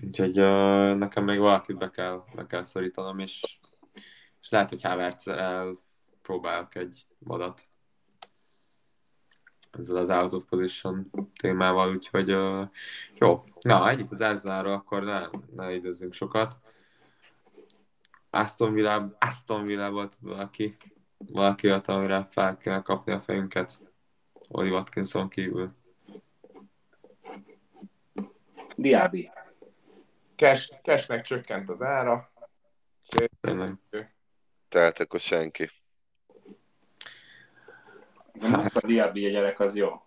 Speaker 2: Úgyhogy uh, nekem még valakit be kell, be kell szorítanom, és, és lehet, hogy havertz próbálok egy vadat ezzel az out of position témával, úgyhogy uh, jó. Na, ennyit az Arsenalról, akkor ne, ne időzzünk sokat. Aston Villa, Aston Villa-ból tud valaki, valaki olyat, amire fel kell kapni a fejünket. Oli Watkinson kívül.
Speaker 1: Diaby.
Speaker 4: Cash, cashnek csökkent az ára.
Speaker 2: Tényleg.
Speaker 3: Tehát akkor senki.
Speaker 1: Ez a Musa Diaby a gyerek az jó.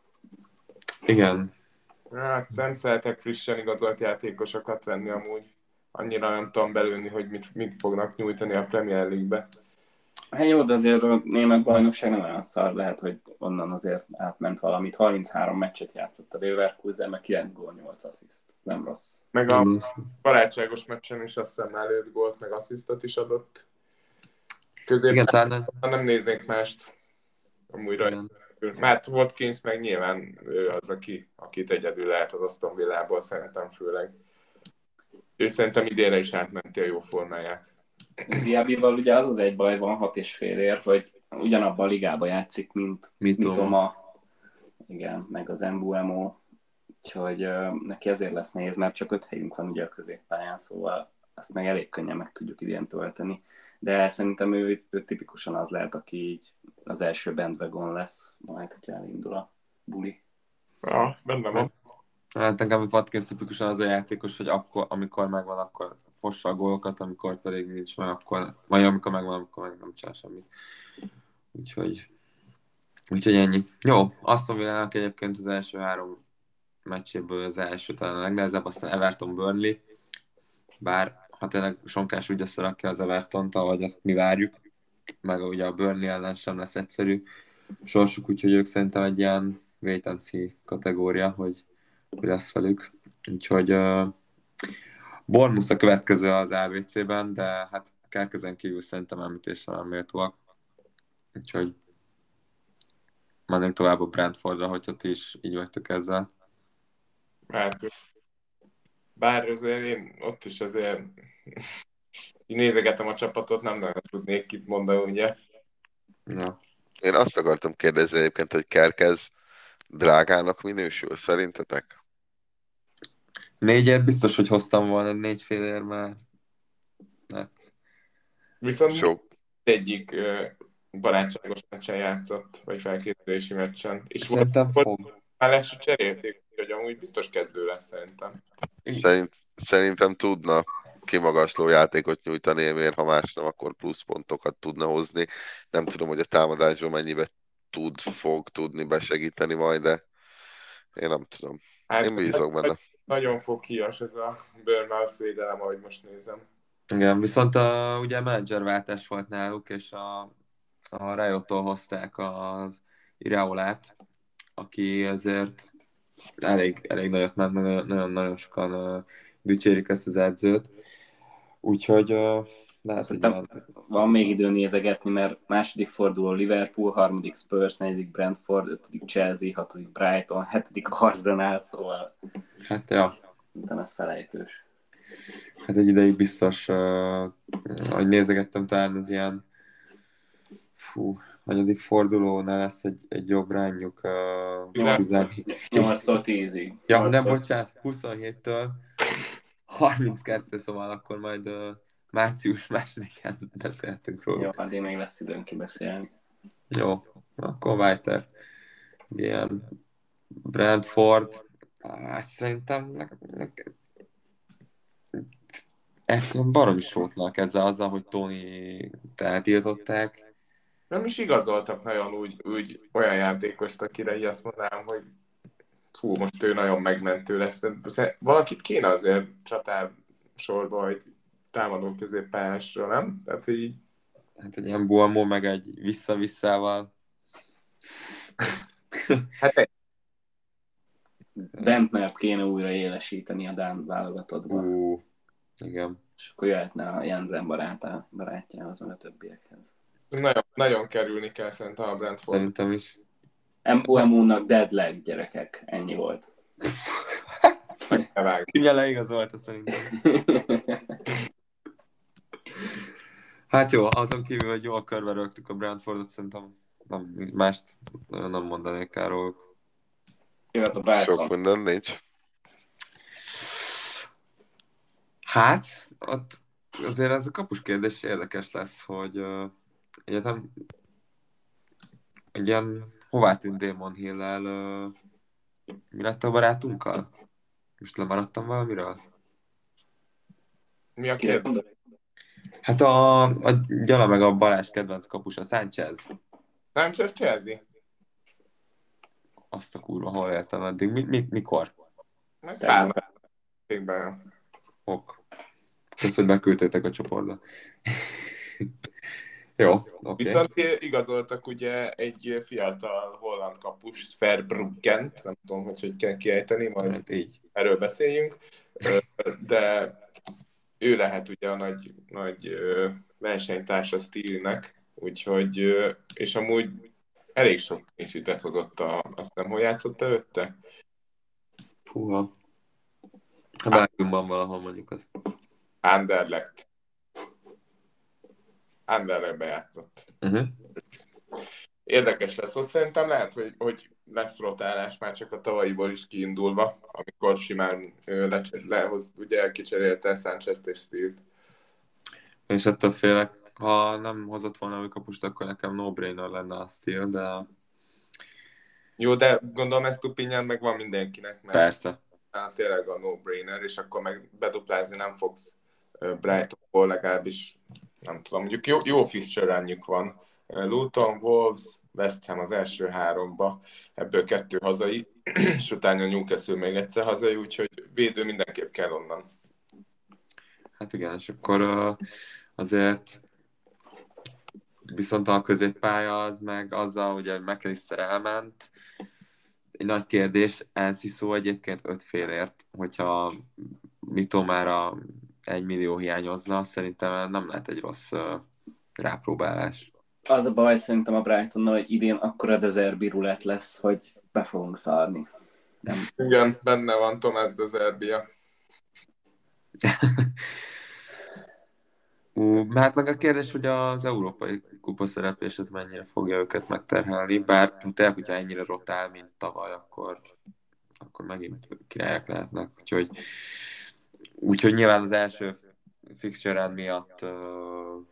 Speaker 2: Igen,
Speaker 4: Hát nem szeretek frissen igazolt játékosokat venni amúgy. Annyira nem tudom belőni, hogy mit, mit fognak nyújtani a Premier League-be.
Speaker 1: Hát jó, de azért a német bajnokság nem olyan szar, lehet, hogy onnan azért átment valamit. 33 meccset játszott a Leverkusen, meg 9 gól, 8 assziszt. Nem rossz.
Speaker 4: Meg a barátságos meccsen is azt hiszem 5 gólt, meg asszisztot is adott. Középen
Speaker 2: igen, talán
Speaker 4: nem néznék mást. Amúgy rajta. Matt Watkins meg nyilván ő az, aki, akit egyedül lehet az Aston Villából, szerintem főleg. Ő szerintem idénre is átmenti a jó formáját.
Speaker 1: Diabyval ugye az az egy baj van, hat és fél ér, hogy ugyanabban a ligában játszik, mint
Speaker 2: Mitoma.
Speaker 1: Igen, meg az Embuemo. Úgyhogy uh, neki ezért lesz nehéz, mert csak öt helyünk van ugye a középpályán, szóval ezt meg elég könnyen meg tudjuk idén tölteni. De szerintem ő, ő tipikusan az lehet, aki így az első bandwagon lesz, majd, hogyha elindul a buli.
Speaker 4: Ja, benne van.
Speaker 2: Hát nekem Watkins tipikusan az a játékos, hogy akkor, amikor megvan, akkor fossa a gólokat, amikor pedig nincs meg, akkor, vagy amikor megvan, akkor meg nem csinál semmit. Úgyhogy, úgyhogy ennyi. Jó, Aston Villa-nak egyébként az első három meccséből az első talán a legnehezebb, aztán Everton Burnley, bár ha tényleg Sonkás úgy összerakja az Everton-t, ahogy azt mi várjuk, meg ugye a Burnley ellen sem lesz egyszerű sorsuk, úgyhogy ők szerintem egy ilyen wait kategória, hogy mi lesz velük. Úgyhogy uh, Bournemouth a következő az ABC-ben, de hát Kelkezen kívül szerintem említésre nem méltóak. Úgyhogy mennénk tovább a Brentfordra, hogyha ti is így vagytok ezzel.
Speaker 4: Hát, bár azért én ott is azért <laughs> így nézegetem a csapatot, nem nagyon tudnék kit mondani, ugye.
Speaker 2: Ja.
Speaker 3: Én azt akartam kérdezni egyébként, hogy Kerkez drágának minősül szerintetek?
Speaker 2: Négyért biztos, hogy hoztam volna négy félért, mert hát,
Speaker 4: Viszont
Speaker 3: Sok.
Speaker 4: egyik barátságos meccsen játszott, vagy felkészülési meccsen. És
Speaker 2: szerintem
Speaker 4: volt,
Speaker 2: fog.
Speaker 4: Már lesz, hogy cserélték, hogy amúgy biztos kezdő lesz szerintem.
Speaker 3: Szerint, szerintem tudna kimagasló játékot nyújtani, miért ha más nem, akkor pluszpontokat tudna hozni. Nem tudom, hogy a támadásban mennyibe tud, fog tudni besegíteni majd, de én nem tudom.
Speaker 4: Hát,
Speaker 3: Én bízok benne.
Speaker 4: Nagyon foghíjas ez a Burnmouth védelem, ahogy most nézem.
Speaker 2: Igen, viszont a, ugye menedzserváltás volt náluk, és a, a Riot-tól hozták az Iraolát, aki azért elég, elég nagyot ment, nagyon-nagyon sokan uh, dicsérik ezt az edzőt. Úgyhogy uh,
Speaker 1: Szerintem
Speaker 2: ilyen...
Speaker 1: Van még idő nézegetni, mert második forduló Liverpool, harmadik Spurs, negyedik Brentford, ötödik Chelsea, hatodik Brighton, hetedik Arsenal, szóval
Speaker 2: Hát ja,
Speaker 1: szerintem ez felejtős.
Speaker 2: hát egy ideig biztos, uh, hogy nézegettem talán az ilyen fú, hanyadik fordulónál lesz egy, egy jobb rányuk uh,
Speaker 4: Nyolc.
Speaker 2: 17.
Speaker 1: 8-tól 10-ig.
Speaker 2: Ja, nem, bocsánat, 27-től 32, szóval akkor majd uh, március másodikán beszéltünk róla.
Speaker 1: Jó, addig még lesz időnk kibeszélni.
Speaker 2: Jó, akkor Weiter. Ilyen Brentford, á, szerintem ne, ne, egyszerűen baromi sótlak ezzel azzal, hogy Tony eltiltották.
Speaker 4: Nem is igazoltak nagyon úgy, úgy olyan játékost, akire így azt mondanám, hogy fú, most ő nagyon megmentő lesz. De Valakit kéne azért csatár sorba, hogy támadó középpályásra, nem? Tehát így
Speaker 2: Hát egy ilyen Buamo, meg egy vissza-visszával. <laughs>
Speaker 4: Hát egy,
Speaker 1: Bentnert kéne újra élesíteni a Dán válogatottban,
Speaker 2: Ú, igen.
Speaker 1: és akkor jöhetne a Jensen barátá, barátjához, meg a többiekhez.
Speaker 4: Nagyon, nagyon kerülni kell szerintem a Brentford.
Speaker 2: Szerintem is.
Speaker 1: Mbuemu-nak deadleg gyerekek, ennyi volt.
Speaker 2: Ugye leigazolta szerintem. Hát jó, azon kívül, hogy jól körbe rögtük a Brentfordot, szerintem nem, mást nem mondanék.
Speaker 1: Jöhet a
Speaker 3: Sok minden nincs.
Speaker 2: Hát, ott azért ez a kapus kérdés érdekes lesz, hogy uh, egyetem egy ilyen hová tűnt Damon Hill-el, uh, mi lett a barátunkkal? Most lemaradtam valamiről?
Speaker 4: Mi a kérdés?
Speaker 2: Hát a, a Gyala meg a Balázs kedvenc kapus, a Sánchez.
Speaker 4: Csak Chelsea?
Speaker 2: Azt a kurva, hol éltem eddig? Mi, mi, mikor?
Speaker 4: Pár.
Speaker 2: Ok. Köszönöm, hogy beküldtétek a csoportba. <laughs> Jó, oké. Okay.
Speaker 4: Viszont igazoltak ugye egy fiatal holland kapust, Verbruggen, nem tudom, hogy hogy kell kiejteni, majd
Speaker 2: Hát így.
Speaker 4: erről beszéljünk, de ő lehet ugye a nagy, nagy versenytársa Steelnek, úgyhogy, és amúgy elég sok isütet hozott a, azt nem, hol játszott előtte?
Speaker 2: Puha. A Belgiumban valahol mondjuk az.
Speaker 4: Anderlecht. Anderlechtbe játszott.
Speaker 2: Uh-huh.
Speaker 4: Érdekes lesz ott, szerintem lehet, hogy, hogy lesz rotálás már csak a tavalyiból is kiindulva, amikor simán lecser, lehoz, ugye kicserélte Sanchez-t és Steve-t.
Speaker 2: És ettől félek, ha nem hozott volna új kapust, akkor nekem no-brainer lenne a Steel, de
Speaker 4: Jó, de gondolom ezt Tupinyan meg van mindenkinek, mert
Speaker 2: persze.
Speaker 4: hát tényleg a no-brainer, és akkor meg beduplázni nem fogsz Brightonból, legalábbis nem tudom, mondjuk jó, jó fixture van. Luton, Wolves, West Ham az első háromba, ebből kettő hazai, <clears throat> és utána Newcastle még egyszer hazai, úgyhogy védő mindenképp kell onnan.
Speaker 2: Hát igen, és akkor azért viszont a középpálya az meg azzal, hogy McAllister elment, egy nagy kérdés, Enciso egyébként öt félért, hogyha Mito már a egy millió hiányozna, szerintem nem lehet egy rossz rápróbálás.
Speaker 1: Az a baj szerintem a Brightonnal, hogy idén akkora dezerbi rulett lesz, hogy be fogunk szarni. Nem.
Speaker 4: Igen, benne van Tomás de Zerbia.
Speaker 2: Ú, hát meg a kérdés, hogy az európai kupa szereplés ez mennyire fogja őket megterhelni, bár tényleg, hogyha ennyire rotál, mint tavaly, akkor, akkor megint királyok lehetnek. Úgyhogy, úgyhogy nyilván az első fixture miatt uh,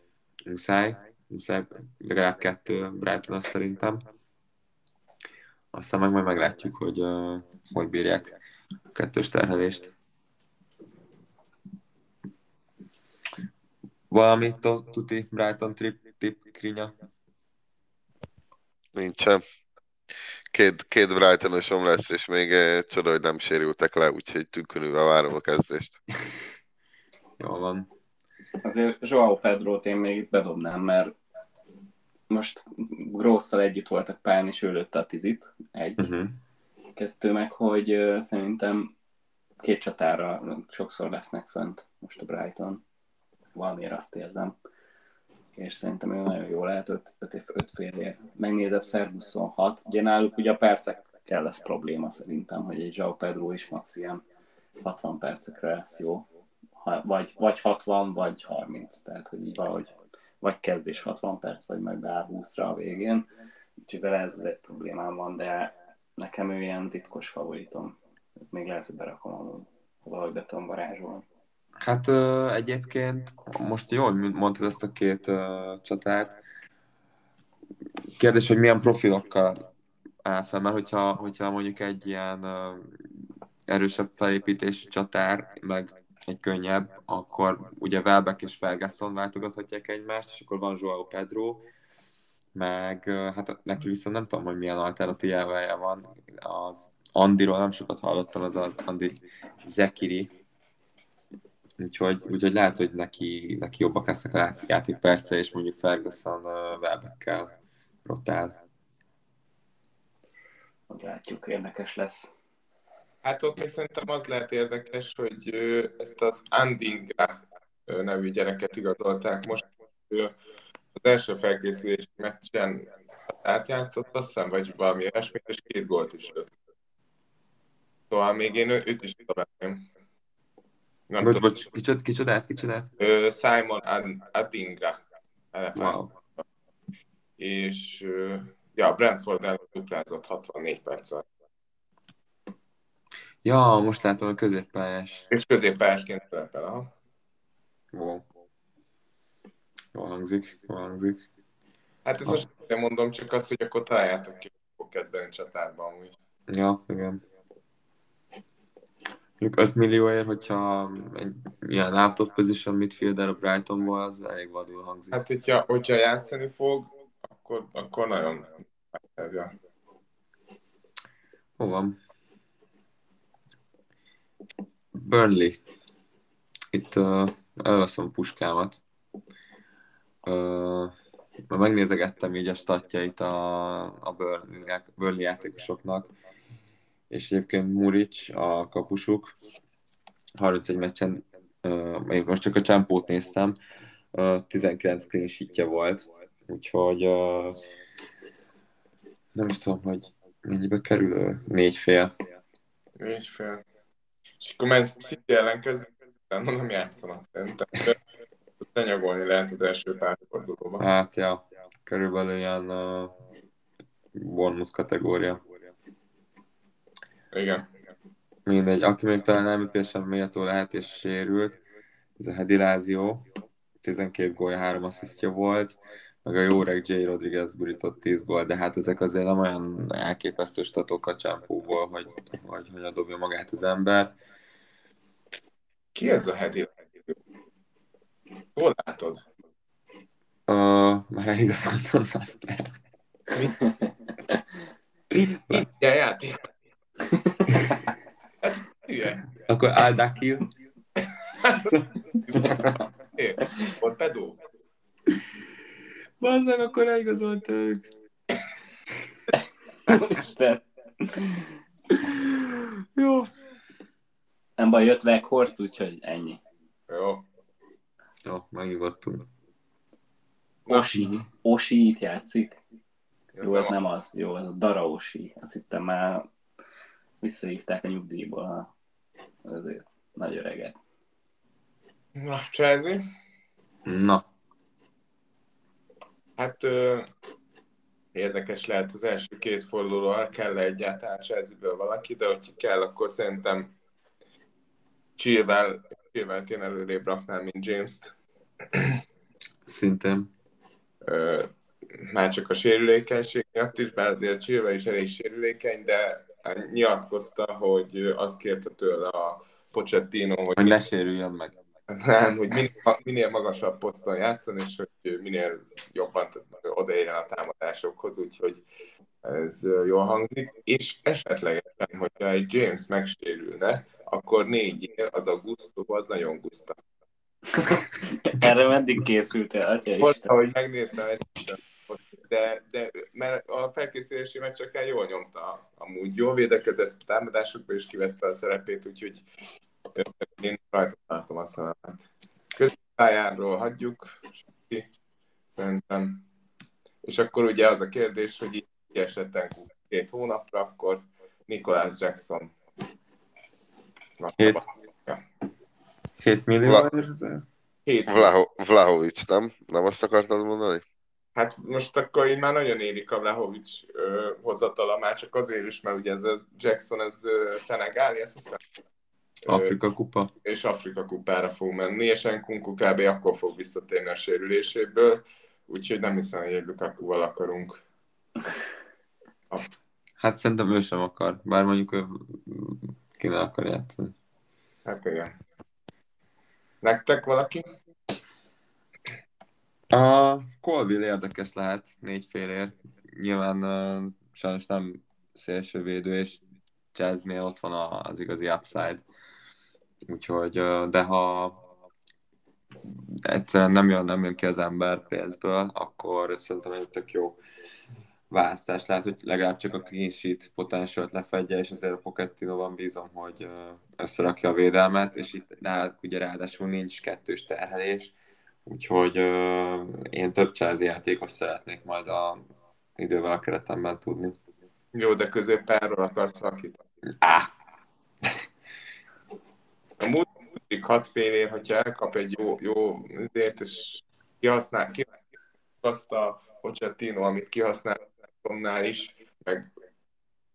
Speaker 2: muszáj, muszáj, legalább kettő Brighton szerintem. Aztán meg majd meglátjuk, hogy uh, hogy bírják a kettős terhelést. Valami tuti Brighton trip, tip, krinya?
Speaker 3: Nincsen. Két, két Brightonosom lesz, és még eh, csoda, hogy nem sérültek le, úgyhogy tükönülve várom a kezdést. <laughs>
Speaker 2: Jó van.
Speaker 1: Azért Joao Pedrót én még itt bedobnám, mert most Grosszal együtt voltak pályán, és ő lőtte a tizit. Egy.
Speaker 2: Uh-huh.
Speaker 1: Kettő meg, hogy ö, szerintem két csatára sokszor lesznek fönt most a Brighton. Valamiért azt érzem. És szerintem ő nagyon jó lehet, 5 öt, öt, öt félért. Megnézett Ferguson 6. Ugye náluk ugye a percekkel lesz probléma szerintem, hogy egy Joao Pedro is max ilyen 60 percekre lesz jó. Ha, vagy, vagy 60, vagy 30. Tehát, hogy így valahogy vagy kezdés 60 perc, vagy meg beáll 20-ra a végén. Úgyhogy vele ez az egy problémám van, de nekem ő ilyen titkos favoritom. Még lehet, hogy berakom amúgy, valahogy be tudom varázsolni.
Speaker 2: Hát egyébként most jól mondtad ezt a két ö, csatárt. Kérdés, hogy milyen profilokkal áll fel, mert hogyha, hogyha mondjuk egy ilyen erősebb felépítésű csatár, meg egy könnyebb, akkor ugye Welbeck és Ferguson váltogathatják egymást, és akkor van Joao Pedro, meg hát neki viszont nem tudom, hogy milyen alternatívája van. Az Andiról nem sokat hallottam, az az Andi Zekiri, Úgyhogy, úgyhogy lehet, hogy neki, neki jobbak lesznek a játék persze, és mondjuk Ferguson Welbeckkel rotál.
Speaker 1: Hogy látjuk, érdekes lesz.
Speaker 4: Hát ott még szerintem az lehet érdekes, hogy ezt az Andinga nevű gyereket igazolták most. Ö, az első felkészülési meccsen átjátszott, azt hiszem, vagy valami ilyesmi, és két gólt is lőtt. Szóval még én őt is tudom. Nem
Speaker 2: Bocs,
Speaker 4: tudom.
Speaker 2: bocs, kicsod, kicsodát, kicsodát?
Speaker 4: Ö, Simon Ad- Adingra.
Speaker 2: Wow.
Speaker 4: És ö, ja, Brentford ellen duplázott 64 perccel.
Speaker 2: Ja, most látom a középpályás.
Speaker 4: És középpályásként szerepel, aha.
Speaker 2: Wow. Jól hangzik, jól hangzik.
Speaker 4: Hát ez most nem mondom, csak azt, hogy akkor találjátok ki, hogy fog kezdeni csatárban amúgy.
Speaker 2: Ja, igen. Mondjuk 5 millióért, hogyha egy ilyen out of position midfielder a Brightonból, az elég vadul hangzik.
Speaker 4: Hát, hogyha, hogyha játszani fog, akkor, akkor nagyon megtervja.
Speaker 2: Hol van? Burnley. Itt uh, elveszem a puskámat. Uh, megnézegettem így a statjait a, a Burnley, Burnley játékosoknak, és egyébként Muric, a kapusuk, 31 meccsen, én most csak a csempót néztem, uh, 19 clean sheetje volt, úgyhogy nem is tudom, hogy mennyibe kerül négy fél.
Speaker 4: Nincs fél. És akkor Man City ellen utána nem játszanak szerintem. Azt lenyagolni lehet az első pár fordulóban.
Speaker 2: Hát, ja, körülbelül ilyen uh, Bournemouth kategória.
Speaker 4: Igen.
Speaker 2: Mindegy, aki még talán említésem méltó lehet és sérült, ez a Hedilázió, 12 gólja, 3 asszisztja volt, meg a jó reg J. Rodriguez gurított 10 gól, de hát ezek azért nem olyan elképesztő statok a csámpóból, hogy, hogy, hogy dobja magát az ember.
Speaker 4: Ki ez a hedi? Hol látod?
Speaker 2: Uh, már eligazoltam.
Speaker 4: Igen, játék. Hát, <laughs> hülye.
Speaker 2: Akkor Aldakil.
Speaker 4: É, Volt pedó.
Speaker 2: Bazzag, akkor eligazolt ők.
Speaker 1: Isten.
Speaker 2: Jó.
Speaker 1: Nem baj, jött Weghorst, úgyhogy ennyi.
Speaker 4: Jó.
Speaker 2: Jó, megnyugodtunk.
Speaker 1: Osi. Osi itt játszik. Jó, ez nem az. Jó, ez a Dara Osi. Azt hittem már visszahívták a nyugdíjból a azért nagy öreget.
Speaker 4: Na, Chelsea.
Speaker 2: Na,
Speaker 4: Hát ö, érdekes lehet az első két fordulóval, kell egyáltalán Chelsea-ből valaki, de hogyha kell, akkor szerintem Chilwell, Chilwell-t én előrébb raknám, mint James-t.
Speaker 2: szintén.
Speaker 4: Ö, már csak a sérülékenység miatt is, bár azért Chilwell is elég sérülékeny, de nyilatkozta, hogy azt kérte tőle a Pochettino, hogy
Speaker 2: Hogy ne sérüljön meg.
Speaker 4: nem, hogy minél, minél magasabb poszton játszon, és hogy minél jobban odaérjen a támadásokhoz, úgyhogy ez jól hangzik. És esetlegesen, hogyha egy James megsérülne, akkor négy év, az a gusztó, az nagyon guszta. <laughs>
Speaker 1: Erre meddig készültél, atya
Speaker 4: Most, ahogy megnéztem egy de, de mert a felkészülési meccseken jól nyomta, amúgy jól védekezett, támadásokban is kivette a szerepét, úgyhogy én rajta tartom a szememet. Közpályáról hagyjuk, ki, szerintem. És akkor ugye az a kérdés, hogy így esetben két hónapra, akkor Nicholas Jackson.
Speaker 2: Hét. 7 millió
Speaker 3: La-
Speaker 2: ezer?
Speaker 4: Hét.
Speaker 3: Vlaho- Vlahovics, nem? Nem azt akartad mondani?
Speaker 4: Hát most akkor így már nagyon érik a Vlahovics hozatala, már csak azért is, mert ugye ez a Jackson, ez Szenegáli, azt hiszem.
Speaker 2: Afrika kupa.
Speaker 4: és Afrika kupára fog menni, és Nkunku kb. akkor fog visszatérni a sérüléséből, úgyhogy nem hiszem, hogy egy Lukaku-val akarunk.
Speaker 2: Hát szerintem ő sem akar, bár mondjuk ő ki ne akar játszani.
Speaker 4: Hát igen. Nektek valaki?
Speaker 2: A Colville érdekes lehet, négy félért. Nyilván uh, sajnos nem szélsővédő, és Jasmine ott van az igazi upside. Úgyhogy, uh, de ha egyszerűen nem jön, nem jön ki az ember pénzből, akkor szerintem egy tök jó választás lehet, hogy legalább csak a clean sheet potenciált lefedje, és azért a Pochettinoban bízom, hogy összerakja a védelmet, és itt hát ugye ráadásul nincs kettős terhelés, úgyhogy ö, én több Chelsea játékos szeretnék majd a idővel a keretemben tudni.
Speaker 4: Jó, de középpárról akarsz valakit.
Speaker 2: Á,
Speaker 4: A múlt múltig hat fél év, hogyha elkap egy jó, jó azért, és kihasznál, kihasznál azt a Pochettino, amit kihasznál Tomnál is, meg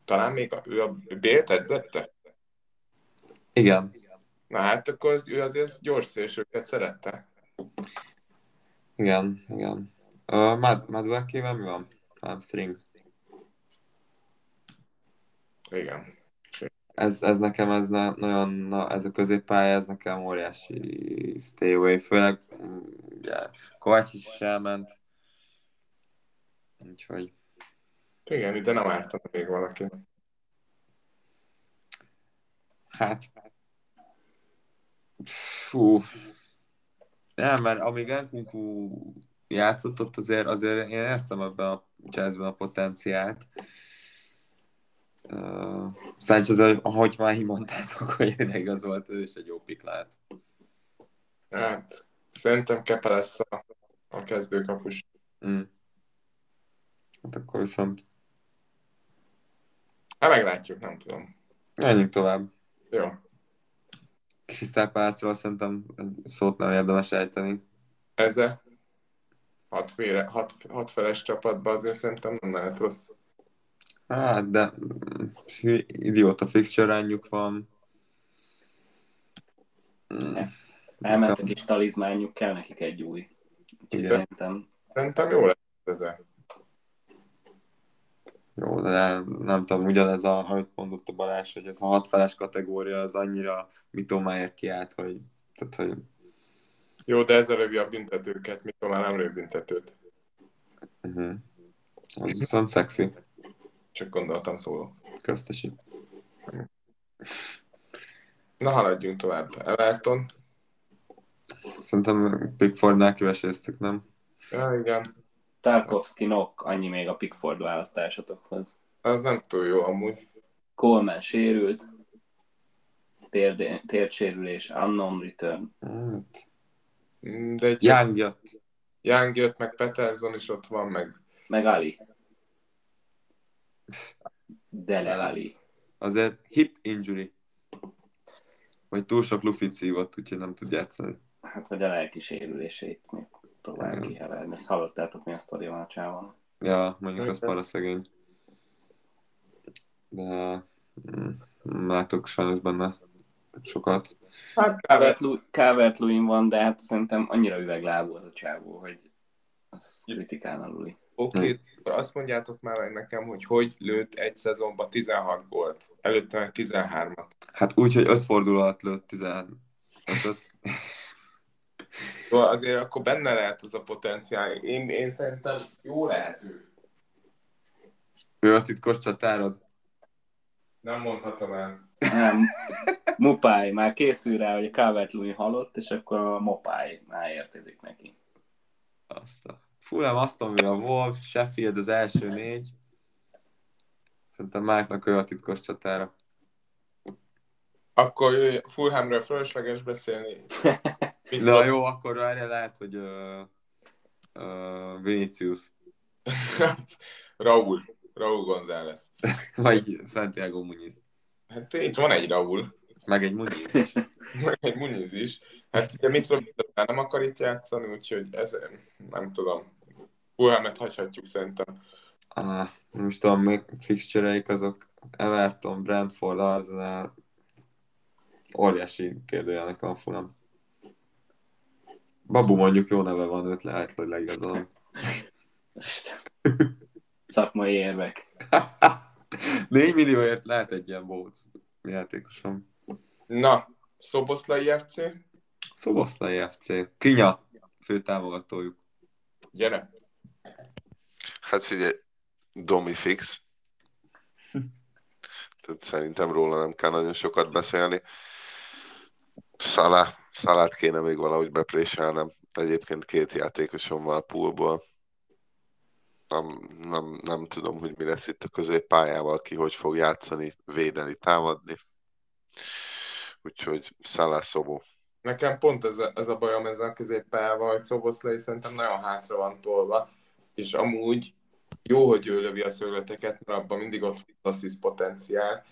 Speaker 4: talán még a, ő a Bélt edzette?
Speaker 2: igen,
Speaker 4: Na hát akkor ő azért gyors szélsőket szerette.
Speaker 2: Igen, igen. Uh, Mad- Maduekével mi van? Hamstring.
Speaker 4: Igen.
Speaker 2: ez, ez nekem ez ne, nagyon, na, ez a középpálya, ez nekem óriási stay away, főleg ugye, Kovács is elment, úgyhogy
Speaker 4: Igen, ide nem ártana még valaki.
Speaker 2: hát fú, nem, mert amíg Nkunku játszott ott azért, azért én érztem ebben a jazzben a potenciált. Uh, Sánchez, ahogy már mondtátok, hogy ide igazolt, ő is egy jó pik lehet.
Speaker 4: Hát, szerintem Kepe lesz a, a kezdőkapus.
Speaker 2: Mm. Hát akkor viszont
Speaker 4: Hát meglátjuk, nem tudom.
Speaker 2: menjünk tovább.
Speaker 4: Jó.
Speaker 2: Crystal Palace-ról szerintem szót nem érdemes ejteni.
Speaker 4: Ezzel hat, féle, hat, hat feles csapatban azért szerintem nem lehet rossz.
Speaker 2: Hát, de mm, idióta fixture van. Mm.
Speaker 1: Elmentek és talizmányuk, kell nekik egy új. Úgyhogy
Speaker 2: Igen.
Speaker 1: szerintem
Speaker 4: Szerintem jó lesz ez.
Speaker 2: Jó, de nem tudom, ugyanez, a, amit mondott a Balázs, hogy ez a hatfeles kategória az annyira mitomáért kiállt, hogy, tehát, hogy
Speaker 4: Jó, de ezzel lövi a büntetőket, mikor már nem lő büntetőt.
Speaker 2: uh-huh. az viszont szexi,
Speaker 4: Csak gondoltam szóló.
Speaker 2: köztesi.
Speaker 4: Na, haladjunk tovább. Everton.
Speaker 2: Szerintem Pickfordnál kiveséztük, nem?
Speaker 4: Ja, igen.
Speaker 1: Tarkovsky, Nock, annyi még a Pickford választásotokhoz.
Speaker 4: Az nem túl jó amúgy.
Speaker 1: Coleman sérült, térd- térdsérülés, unknown return.
Speaker 2: Hát,
Speaker 4: De egy
Speaker 2: Young jött.
Speaker 4: Young jött, meg Peterson is ott van, meg
Speaker 1: Meg Ali. Dele Ali.
Speaker 2: Azért hip injury. Vagy túl sok lufit szívott, úgyhogy nem tud játszani.
Speaker 1: Hát, hogy a lelki sérüléseit még próbálják
Speaker 2: Igen.
Speaker 1: kiheverni. Ezt hallottátok, mi a sztori van a csávon.
Speaker 2: Ja, mondjuk az para szegény. De mm, látok sajnos benne sokat.
Speaker 4: hát
Speaker 1: Calvert- Calvert-Lewin van, de hát szerintem annyira üveglábú az a csávó, hogy az kritikán aluli.
Speaker 4: Oké, okay, akkor azt mondjátok már meg nekem, hogy hogy lőtt egy szezonban 16 gólt. Előtte meg 13-at.
Speaker 2: Hát úgy, hogy öt forduló alatt lőtt 15
Speaker 4: Szóval <laughs> azért akkor benne lehet az a potenciál. Én, én szerintem jó lehet ő.
Speaker 2: Ő a titkos csatárod?
Speaker 4: Nem mondhatom el.
Speaker 1: Nem. Mupály már készül rá, hogy a calvert halott, és akkor a Mopály már érkezik neki.
Speaker 2: Azt a... Fulham, Aston Villa, Wolves, Sheffield az első négy. Szerintem Márknak ő a titkos csatára.
Speaker 4: Akkor Fulhamről fölösleges beszélni. <laughs>
Speaker 2: Na jó, akkor erre lehet, hogy uh, uh, Vinicius,
Speaker 4: Raúl. Raúl González. <laughs>
Speaker 2: vagy Santiago Muniz.
Speaker 4: Hát itt van egy Raúl.
Speaker 2: Meg egy Muniz. <laughs>
Speaker 4: Meg egy Muniz is. Hát ugye mit nem akar itt játszani, úgyhogy ez nem tudom. Fulhamet hagyhatjuk szerintem.
Speaker 2: Ah, is tudom, még fixture azok Everton, Brentford, Arsenal. Óriási kérdőjelnek van Fulham. Babu mondjuk jó neve van, őt lehet, hogy legigazolom. <laughs>
Speaker 1: Szakmai érvek. <laughs>
Speaker 2: 4 millióért lehet egy ilyen bóc játékosom.
Speaker 4: Na, Szoboszlai FC,
Speaker 2: Szoboszlai FC. Krinya, fő támogatójuk.
Speaker 4: gyere.
Speaker 3: Hát figyelj, Domi fix. <laughs> Tehát szerintem róla nem kell nagyon sokat beszélni. Szalá, Szalát kéne még valahogy bepréselnem. Egyébként két játékosom van a poolból. Nem, nem, nem tudom, hogy mi lesz itt a középpályával, ki hogy fog játszani, védeni, támadni. Úgyhogy Szalá Szobó.
Speaker 4: Nekem pont ez a, ez a bajom ezzel a középpályával, hogy Szoboszlai szerintem nagyon hátra van tolva, és amúgy jó, hogy ő lövi a szögleteket, mert abban mindig ott assist potenciál,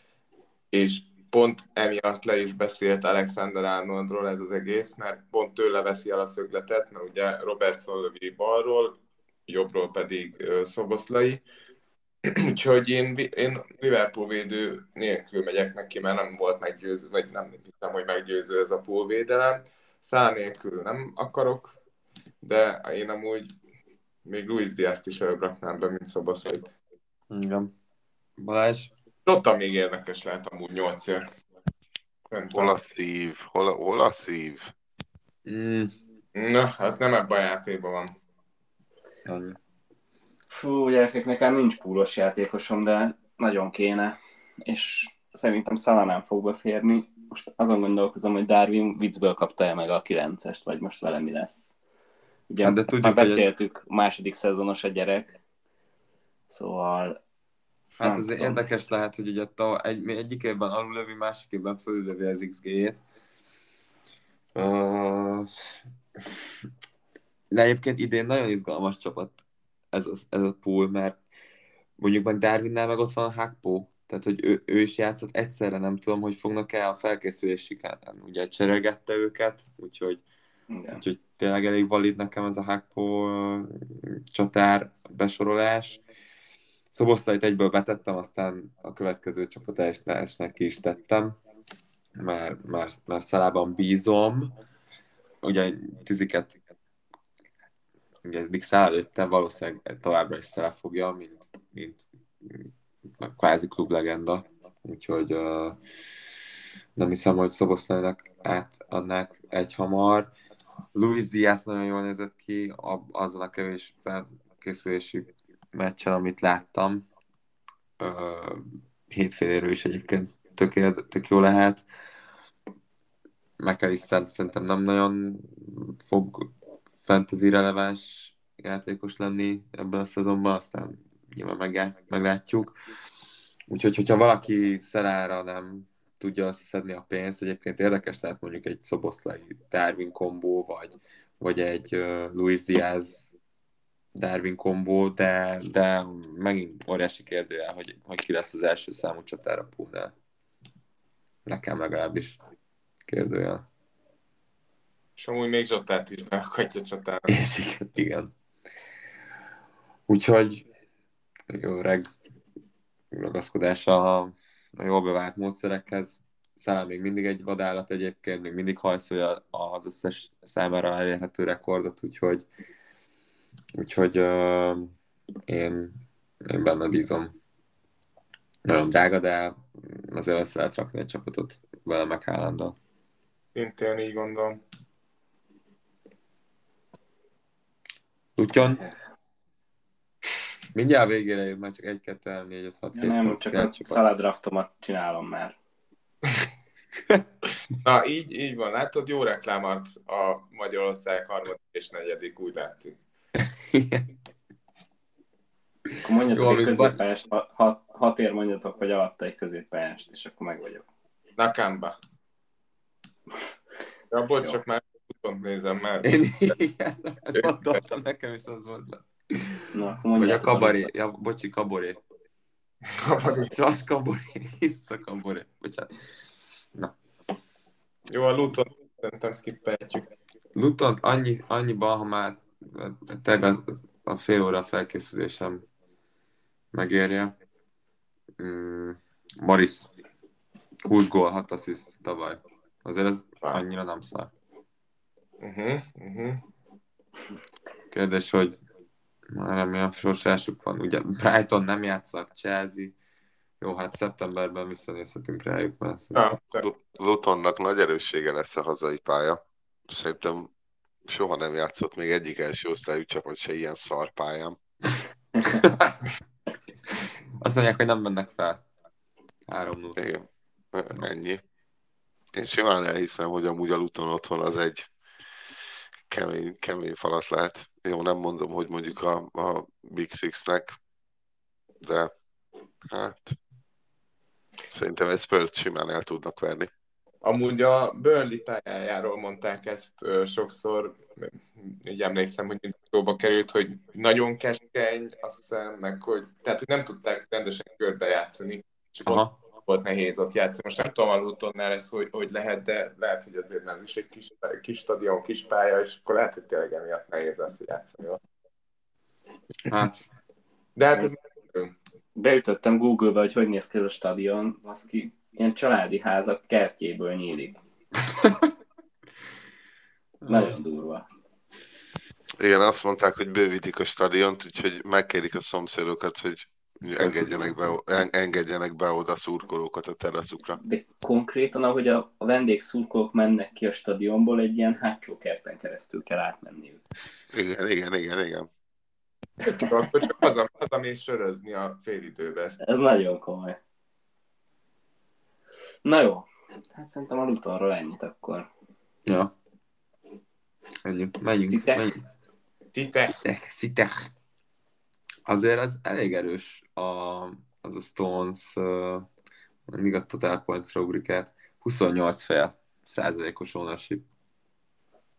Speaker 4: és pont emiatt le is beszélt Alexander Arnoldról ez az egész, mert pont tőle veszi el a szögletet, mert ugye Robertson lövi balról, jobbról pedig Szoboszlai, <clears throat> Úgyhogy én, én Liverpool védő nélkül megyek neki, mert nem volt meggyőző, vagy nem hiszem, hogy meggyőző ez a pool védelem. Szá nélkül nem akarok, de én amúgy még Luis Diaz-t is előbraknám be, mint Szoboszlait.
Speaker 2: Igen. Balázs?
Speaker 4: Ott még érdekes lehet amúgy nyolcért. Nem
Speaker 3: Hol a szív? Hol a, hol a szív?
Speaker 2: Mm.
Speaker 4: Na, az nem ebben a játékban van.
Speaker 1: Fú, gyerekek, nekem nincs púlos játékosom, de nagyon kéne. És szerintem Szala nem fog beférni. Most azon gondolkozom, hogy Darwin viccből kapta el meg a 9-est, vagy most vele mi lesz. Ugye
Speaker 2: Hát de tudjuk,
Speaker 1: már
Speaker 2: hogy-
Speaker 1: beszéltük, a második szezonos a gyerek. Szóval
Speaker 2: Hát
Speaker 1: Nem
Speaker 2: ez
Speaker 1: tudom.
Speaker 2: érdekes lehet, hogy ugye ta, egy, egyik évben alullövi, másik évben fölülövi az XG-jét. Uh, de egyébként idén nagyon izgalmas csapat ez a, ez a pool, mert mondjuk meg Darwinnál meg ott van a Hakpo, tehát hogy ő, ő is játszott egyszerre, nem tudom, hogy fognak el a felkészülésig, ugye cserélgette őket, úgyhogy
Speaker 1: igen.
Speaker 2: Úgyhogy tényleg elég valid nekem ez a Hakpo csatár besorolás. Szoboszlait egyből betettem, aztán a következő csapatásnak ki is tettem, mert, mert, mert Szalában bízom. ugye tiziket ugye eddig száll előtte, valószínűleg továbbra is száll fogja, mint, mint kvázi klublegenda, úgyhogy uh, nem hiszem, hogy Szoboszlainak átadnák egy hamar. Luis Diaz nagyon jól nézett ki azon a kevés felkészülési meccsen, amit láttam. Hétféléről is egyébként tök, tök jó lehet. McAllister szerintem nem nagyon fog fantasy releváns játékos lenni ebben a szezonban, aztán nyilván meglátjuk. Úgyhogy, hogyha valaki szerára nem tudja összeszedni a pénzt, egyébként érdekes lehet mondjuk egy Szoboszlai Darwin kombó, vagy, vagy egy Luis Diaz Darwin kombó, de, de megint óriási kérdőjel, hogy, hogy ki lesz az első számú csatára poolnál. Nekem legalábbis kérdőjel.
Speaker 4: És amúgy még Zsotát is beakadja csatára. <laughs>
Speaker 2: igen, igen. Úgyhogy jó reg ragaszkodás a, a jól bevált módszerekhez. Száll még mindig egy vadállat egyébként, még mindig hajszolja az összes számára elérhető rekordot, úgyhogy, úgyhogy uh, én, én benne bízom. Nagyon drága, de azért össze lehet rakni egy csapatot vele meg Haalanddal.
Speaker 4: Szintén így gondolom.
Speaker 2: Lutyon? Mindjárt végére ér, már csak 1, 2, 3, 4, 5, 6, 7,
Speaker 1: Nem, csak a szaladraftomat csinálom már.
Speaker 4: Na, így, így van. Látod, jó reklámart a Magyarország harmadik és negyedik, úgy látszik.
Speaker 1: Akkor mondjatok jó, egy középpályást, hat, hat ér mondjatok, vagy alatta egy középpályást, és akkor meg vagyok.
Speaker 4: Nakamba. Ja, bocs, csak már utóbb nézem már.
Speaker 2: Én igen, gondoltam, nekem is az volt. Na, Vagy a kabaré, ja, bocsi, kaboré. Kabaré. Csak kaboré, vissza kaboré. Bocsánat. Na.
Speaker 4: Jó, a Luton szerintem skippelhetjük.
Speaker 2: Luton annyi, annyiban, ha már tényleg a fél óra felkészülésem megérje. Mm, Maris 20 gól, 6 assziszt tavaly. Azért ez annyira nem szar. Uh-huh, uh-huh. Kérdés, hogy már remélem sorsásuk van. Ugye Brighton nem játszak, Chelsea. Jó, hát szeptemberben visszanézhetünk rájuk, mert
Speaker 3: ja, Lutonnak nagy erőssége lesz a hazai pálya. Szerintem soha nem játszott még egyik első osztályú csapat se ilyen szarpályán. <laughs>
Speaker 2: Azt mondják, hogy nem mennek fel. Három 0
Speaker 3: Igen, ennyi. Én simán elhiszem, hogy amúgy a Luton otthon az egy kemény, kemény falat lehet. Jó, nem mondom, hogy mondjuk a, a Big Six-nek, de hát szerintem egy spurs simán el tudnak verni.
Speaker 4: Amúgy a Burnley pályájáról mondták ezt ö, sokszor, így emlékszem, hogy szóba került, hogy nagyon keskeny, azt hiszem, meg hogy, tehát hogy nem tudták rendesen körbe játszani, csak Aha volt nehéz ott játszani. Most nem tudom a Lutonnál ez, hogy, hogy lehet, de lehet, hogy azért ez is egy kis, kis stadion, kis pálya, és akkor lehet, hogy tényleg emiatt nehéz lesz játszani ott.
Speaker 2: Hát.
Speaker 4: De hát ez...
Speaker 1: Beütöttem Google-ba, hogy hogy néz ki ez a stadion, az ki ilyen családi házak kertjéből nyílik. <laughs> Nagyon durva.
Speaker 3: Igen, azt mondták, hogy bővítik a stadiont, úgyhogy megkérik a szomszédokat, hogy engedjenek be, engedjenek be oda szurkolókat a teraszukra.
Speaker 1: De konkrétan, ahogy a, vendégszurkolók mennek ki a stadionból, egy ilyen hátsó kerten keresztül kell átmenniük.
Speaker 3: Igen, igen, igen, igen.
Speaker 4: Csak akkor csak haza, hazamész sörözni a félidőbe.
Speaker 1: Ez nagyon komoly. Na jó, hát szerintem a Lutonról ennyit akkor.
Speaker 2: Ja. Menjünk, menjünk. Citek. menjünk.
Speaker 4: Citek.
Speaker 2: Citek azért az elég erős a, az a Stones uh, mindig a Total Points rubrikát. 28 fél százalékos ownership.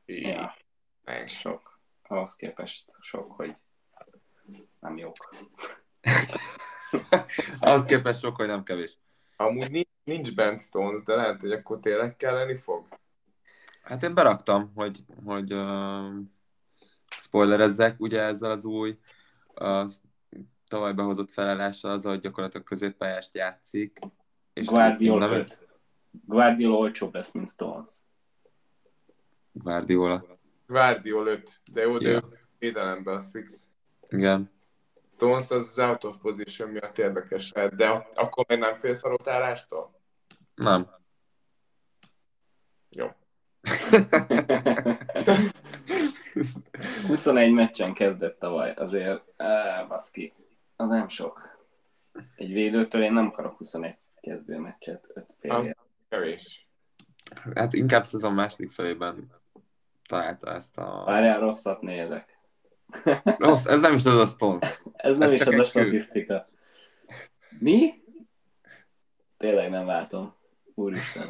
Speaker 1: Ja, ez sok. Ahhoz képest sok, hogy nem jók. <laughs>
Speaker 2: Ahhoz képest sok, hogy nem kevés.
Speaker 4: Amúgy nincs, bent Stones, de lehet, hogy akkor tényleg kelleni fog.
Speaker 2: Hát én beraktam, hogy, hogy uh, spoilerezzek ugye ezzel az új a tavaly behozott felállása az, hogy gyakorlatilag középpályást játszik.
Speaker 1: És Guardiola, nem... Guardiola olcsóbb lesz, mint Stones.
Speaker 2: Guardiola.
Speaker 4: Guardiol 5, de jó, de ő védelemben az fix.
Speaker 2: Igen.
Speaker 4: Stones az out of position miatt érdekes lehet, de ak- akkor még nem félsz a rotálástól?
Speaker 2: Nem.
Speaker 4: Jó. <laughs>
Speaker 1: 21 meccsen kezdett tavaly, azért, á, baszki, az nem sok. Egy védőtől én nem akarok 21 kezdő meccset, 5 fél
Speaker 4: Az kevés.
Speaker 2: Hát inkább szezon második felében találta ezt a...
Speaker 1: Várjál, rosszat nézek. <laughs>
Speaker 2: Rossz, ez nem is az a Stones.
Speaker 1: Ez nem
Speaker 2: Ez
Speaker 1: is az a statisztika. Mi? Tényleg nem látom. Úristen.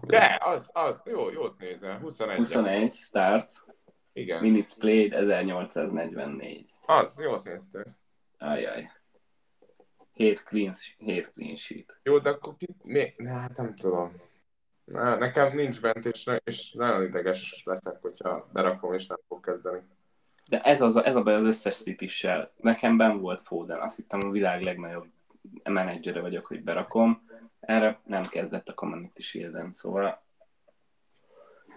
Speaker 4: De, az, az, jó, jót nézel. 21.
Speaker 1: 21 start,
Speaker 4: Igen.
Speaker 1: minutes played 1844.
Speaker 4: Az, jót néztél.
Speaker 1: Ajaj. 7 clean, 7 clean sheet.
Speaker 4: Jó, de akkor ki... Mi? Na, hát nem tudom. Na, nekem nincs bent, és, és nagyon ideges leszek, hogyha berakom, és nem fog kezdeni.
Speaker 1: De ez, az, a- ez a baj az összes city Nekem ben volt Foden, azt hittem a világ legnagyobb menedzsere vagyok, hogy berakom. Erre nem kezdett a Community Shield-en, szóval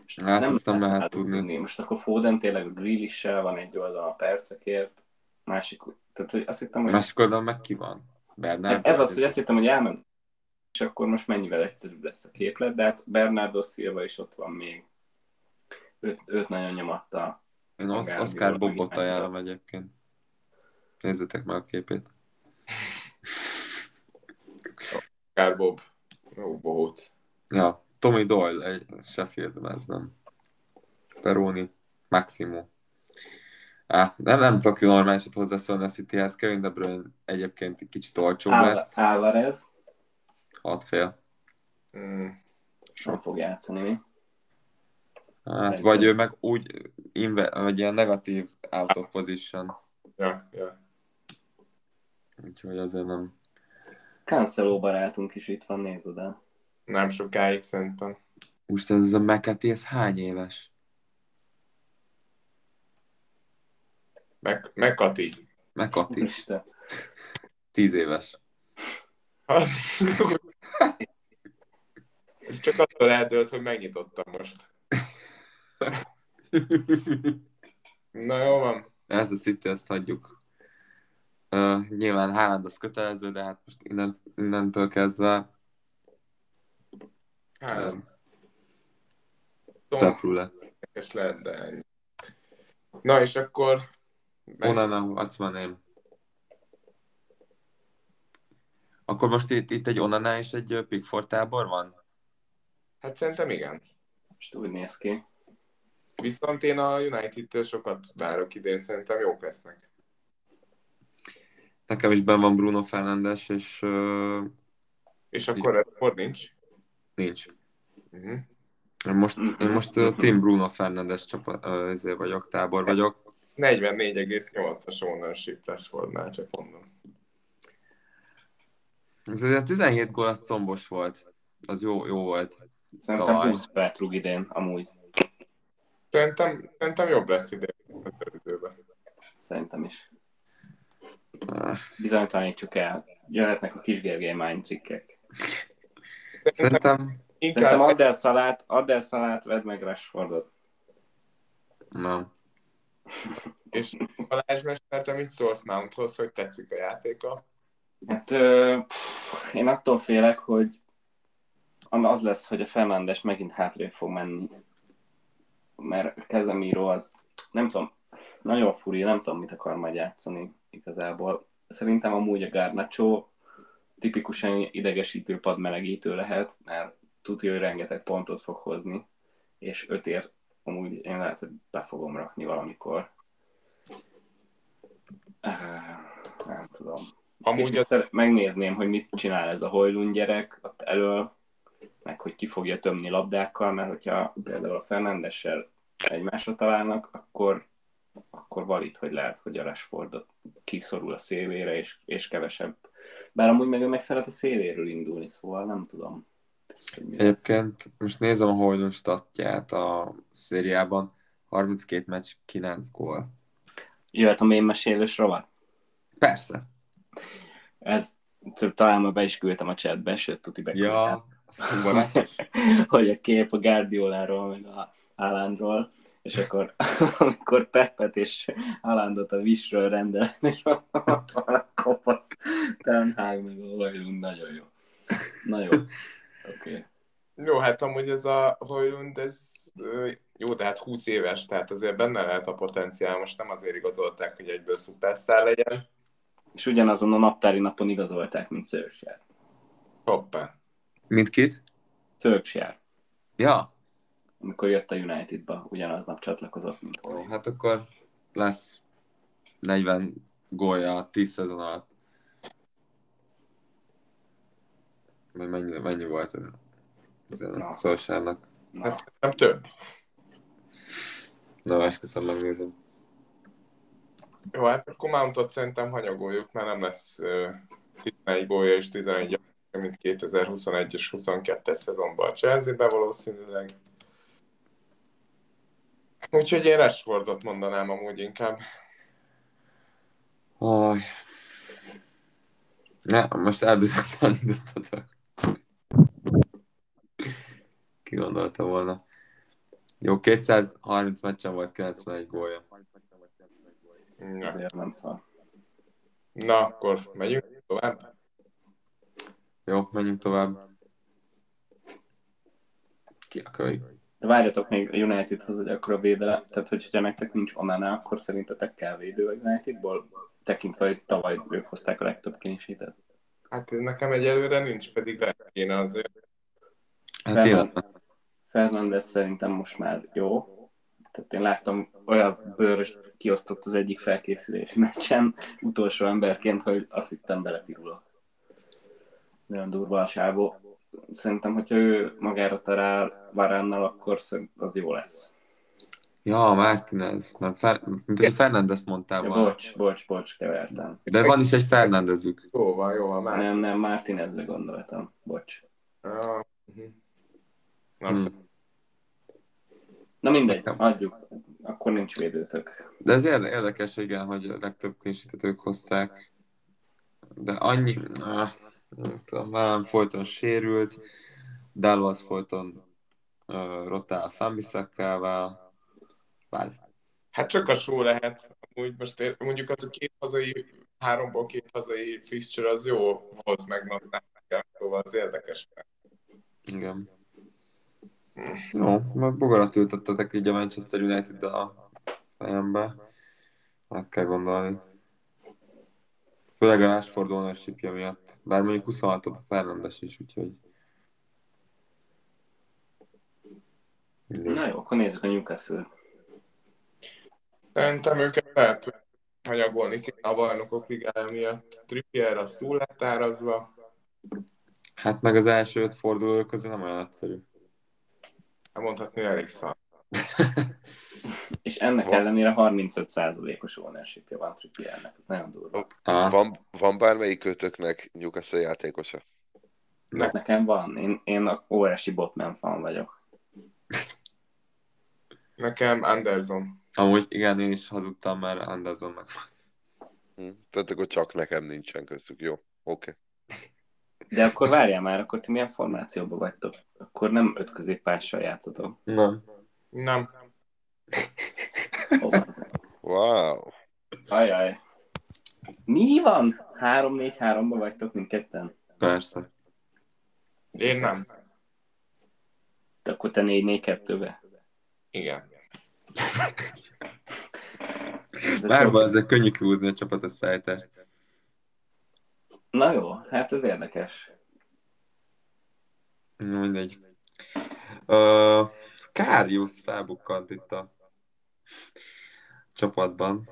Speaker 1: most
Speaker 2: Hát ezt nem lehet tudni.
Speaker 1: Most akkor Foden tényleg a grealish van egy oldal a percekért, másik, tehát hogy azt hittem, hogy
Speaker 2: Másik oldalon meg ki van? Bernard?
Speaker 1: ez az, hogy azt hittem, hogy elment, és akkor most mennyivel egyszerűbb lesz a képlet, de hát Bernardo Silva is ott van még. Őt, őt nagyon nyomatta.
Speaker 2: Én Oscar Bobot ajánlom egyébként. Nézzétek meg a képét.
Speaker 4: Kár Bob. Jó, bohóc.
Speaker 2: Ja, Tommy Doyle egy Sheffield mezben. Peroni, Maximo. Á, nem, nem tudok normálisat hozzászólni a Cityhez. Kevin De Bruyne egyébként egy kicsit olcsóbb
Speaker 1: Ál-
Speaker 2: lett.
Speaker 1: Álvarez,
Speaker 2: 6 fél.
Speaker 4: Mm.
Speaker 1: sem fog játszani mi.
Speaker 2: Hát,
Speaker 1: Egyszer.
Speaker 2: vagy ő meg úgy, inve, vagy ilyen negatív out of position.
Speaker 4: Ja, ja.
Speaker 2: Úgyhogy azért nem.
Speaker 1: Cancelo barátunk is itt van, nézd el.
Speaker 4: Nem sokáig szerintem.
Speaker 2: Most ez a McAtee, ez hány éves?
Speaker 4: Meg, meg Kati.
Speaker 2: McAtee,
Speaker 1: Isten.
Speaker 2: 10 éves.
Speaker 4: Ez csak attól eldőlt, hogy megnyitottam most. <laughs> Na jó van.
Speaker 2: Ez a City, ezt hagyjuk. Uh, nyilván Haaland az kötelező, de hát most innen, innentől kezdve
Speaker 4: Stones
Speaker 2: Pefru lett.
Speaker 4: lehet, de ennyi. Na és akkor...
Speaker 2: Onana, what's my name? Akkor most itt, itt egy Onana és egy Pickford tábor van?
Speaker 4: Hát szerintem igen.
Speaker 1: Most úgy néz ki.
Speaker 4: Viszont én a United-től sokat várok idén, szerintem jók lesznek.
Speaker 2: Nekem is ben van Bruno Fernandes, és uh,
Speaker 4: És akkor Redford nincs.
Speaker 2: nincs.
Speaker 4: Uh-huh.
Speaker 2: Én most, én most uh, Team Bruno Fernandes csapat, uh, vagyok, tábor vagyok.
Speaker 4: 44,8-as ownership Rashfordnál, csak mondom.
Speaker 2: Ez a 17 gól az combos volt. Az jó, jó volt.
Speaker 1: Szerintem
Speaker 2: Tavaly.
Speaker 1: 20 perc rúg idén, amúgy.
Speaker 4: Szerintem, szerintem jobb lesz idén a időben.
Speaker 1: Szerintem is. Bizonytalanítsuk el. Jöhetnek a kis Gergely mind trikkek.
Speaker 4: Szerintem
Speaker 2: szerintem
Speaker 1: add el szalát, add el szalát, vedd meg Rashfordot.
Speaker 2: nem.
Speaker 4: És Balázs Mester, te mit szólsz Mounthoz, hogy tetszik a játéka?
Speaker 1: Hát ö, pff, én attól félek, hogy az lesz, hogy a Fernandes megint hátrébb fog menni. Mert Kezemíró az, nem tudom, nagyon furi, nem tudom, mit akar majd játszani igazából. Szerintem amúgy a Garnacho tipikusan idegesítő padmelegítő lehet, mert tudja, hogy rengeteg pontot fog hozni, és ötért amúgy én lehet, hogy be fogom rakni valamikor. Nem tudom.
Speaker 4: Amúgy az,
Speaker 1: megnézném, hogy mit csinál ez a Hojlund gyerek ott elől, meg hogy ki fogja tömni labdákkal, mert hogyha például a Fernandessel egymásra találnak, akkor, akkor valid, hogy lehet, hogy a Rashfordot kiszorul a szélére, és, és kevesebb. Bár amúgy meg ő meg szeret a széléről indulni, szóval nem tudom. mi lesz.
Speaker 2: Egyébként most nézem a Holdon statját a szériában. 32 meccs, 9 gól.
Speaker 1: Jöhet a mémesélős rovat?
Speaker 2: Persze.
Speaker 1: Ez talán már be is küldtem a chatbe, sőt, tuti beküldtem.
Speaker 2: Ja, <laughs>
Speaker 1: hogy a kép a Guardioláról, meg a Álándról, és akkor <laughs> amikor Peppet és Álándot a Visről rendel, és <laughs> ott van a kopasz, Ten Hag meg a Hojlund, nagyon jó. Na jó. Oké. Okay.
Speaker 4: Jó, hát amúgy ez a Hojlund, ez jó, de hát 20 éves, tehát azért benne lehet a potenciál, most nem azért igazolták, hogy egyből szupersztár legyen.
Speaker 1: És ugyanazon a naptári napon igazolták, mint Szörcsjár.
Speaker 4: Hoppá.
Speaker 2: Mint kit?
Speaker 1: Szörcsjár.
Speaker 2: Ja.
Speaker 1: Amikor jött a Unitedba, ugyanaznap csatlakozott, mint
Speaker 2: Jó, hát akkor lesz 40 gólja 10 szezon alatt. Vagy mennyi, mennyi volt a Szolsárnak?
Speaker 4: Hát nem több.
Speaker 2: Na, esküszöm, megnézem.
Speaker 4: Jó, hát akkor Mountot szerintem hanyagoljuk, mert nem lesz uh, 11 gólja és 11 mint 2021 és 22-es szezonban a Chelsea-be valószínűleg. Úgyhogy én Rashfordot mondanám amúgy inkább.
Speaker 2: Oj. Ne, most elbizonytalanítottatok. Ki gondolta volna. Jó, 230 meccsen volt 91 gólja.
Speaker 1: Na. Ezért nem szar.
Speaker 4: Na, akkor megyünk tovább?
Speaker 2: Jó, menjünk tovább. Ki a kölyk?
Speaker 1: De várjatok még a Unitedhoz, hogy akkor a védelem, tehát hogyha nektek nincs Onana, akkor szerintetek kell védő a Unitedból, tekintve, hogy tavaly ők hozták a legtöbb kénysétet.
Speaker 4: Hát nekem egyelőre nincs, pedig le kéne azért.
Speaker 2: Hát Fernand,
Speaker 1: Fernandez szerintem most már jó. Tehát én láttam olyan bőrös kiosztott az egyik felkészülési meccsen utolsó emberként, hogy azt hittem belepirulok. Nagyon durva a sávó. Szerintem, hogyha ő magára talál Varánnal, akkor az jó lesz.
Speaker 2: Ja, Martinez, mert Fer... mint hogy Fernandez mondtál
Speaker 1: ja, bocs, bocs, bocs, kevertem.
Speaker 2: De van is egy Fernandezük.
Speaker 4: Jó van, jó van,
Speaker 1: Martinez. Nem, nem, Martinezre gondoltam, bocs.
Speaker 4: Uh, nem hmm.
Speaker 1: Na mindegy, adjuk. Akkor nincs védőtök.
Speaker 2: De ez érdekes, igen, hogy a legtöbb kénysítőt ők hozták. De annyi... Ah, nem tudom, velem folyton sérült, Dallas folyton uh, rotál Fambisakkával.
Speaker 4: Hát csak a só lehet. Amúgy most mondjuk az a két hazai, háromból két hazai fixture az jó volt meg szóval az érdekes.
Speaker 2: Igen. Jó, mert bogarat ültettetek így a Manchester United a fejembe. Meg kell gondolni. Főleg a Rashford ownership miatt. Bár mondjuk 26 a Fernandes is, úgyhogy...
Speaker 1: Na jó, akkor nézzük a Newcastle.
Speaker 4: Szerintem őket lehet hanyagolni kéne a bajnokok ligája miatt. Trippier az túl lett árazva.
Speaker 2: Hát meg az első öt forduló közül nem olyan egyszerű.
Speaker 4: Hát mondhatni elég szar.
Speaker 1: És ennek van. ellenére 35%-os ownership van Trippiernek, ez nagyon durva.
Speaker 3: Van, van bármelyik kötöknek Newcastle játékosa?
Speaker 1: Ne. Nekem van, én, én a óriási Botman fan vagyok.
Speaker 4: Nekem Anderson.
Speaker 2: Amúgy igen, én is hazudtam, mert Anderson meg
Speaker 3: hm, Tehát akkor csak nekem nincsen köztük, jó, oké. Okay.
Speaker 1: De akkor várjál már, akkor ti milyen formációban vagytok? Akkor nem öt középpással játszotok?
Speaker 2: Nem.
Speaker 4: Nem.
Speaker 3: Oh, wow.
Speaker 1: Ajaj. Mi van? 3-4-3-ba vagytok mindketten?
Speaker 2: Persze.
Speaker 4: Én nem.
Speaker 1: De akkor te 4-4-2-be?
Speaker 4: Igen.
Speaker 2: Bárban ezek könnyű kihúzni a csapat összeállítást.
Speaker 1: Na jó, hát ez érdekes.
Speaker 2: Mindegy. Uh, Káriusz felbukkant itt a csapatban.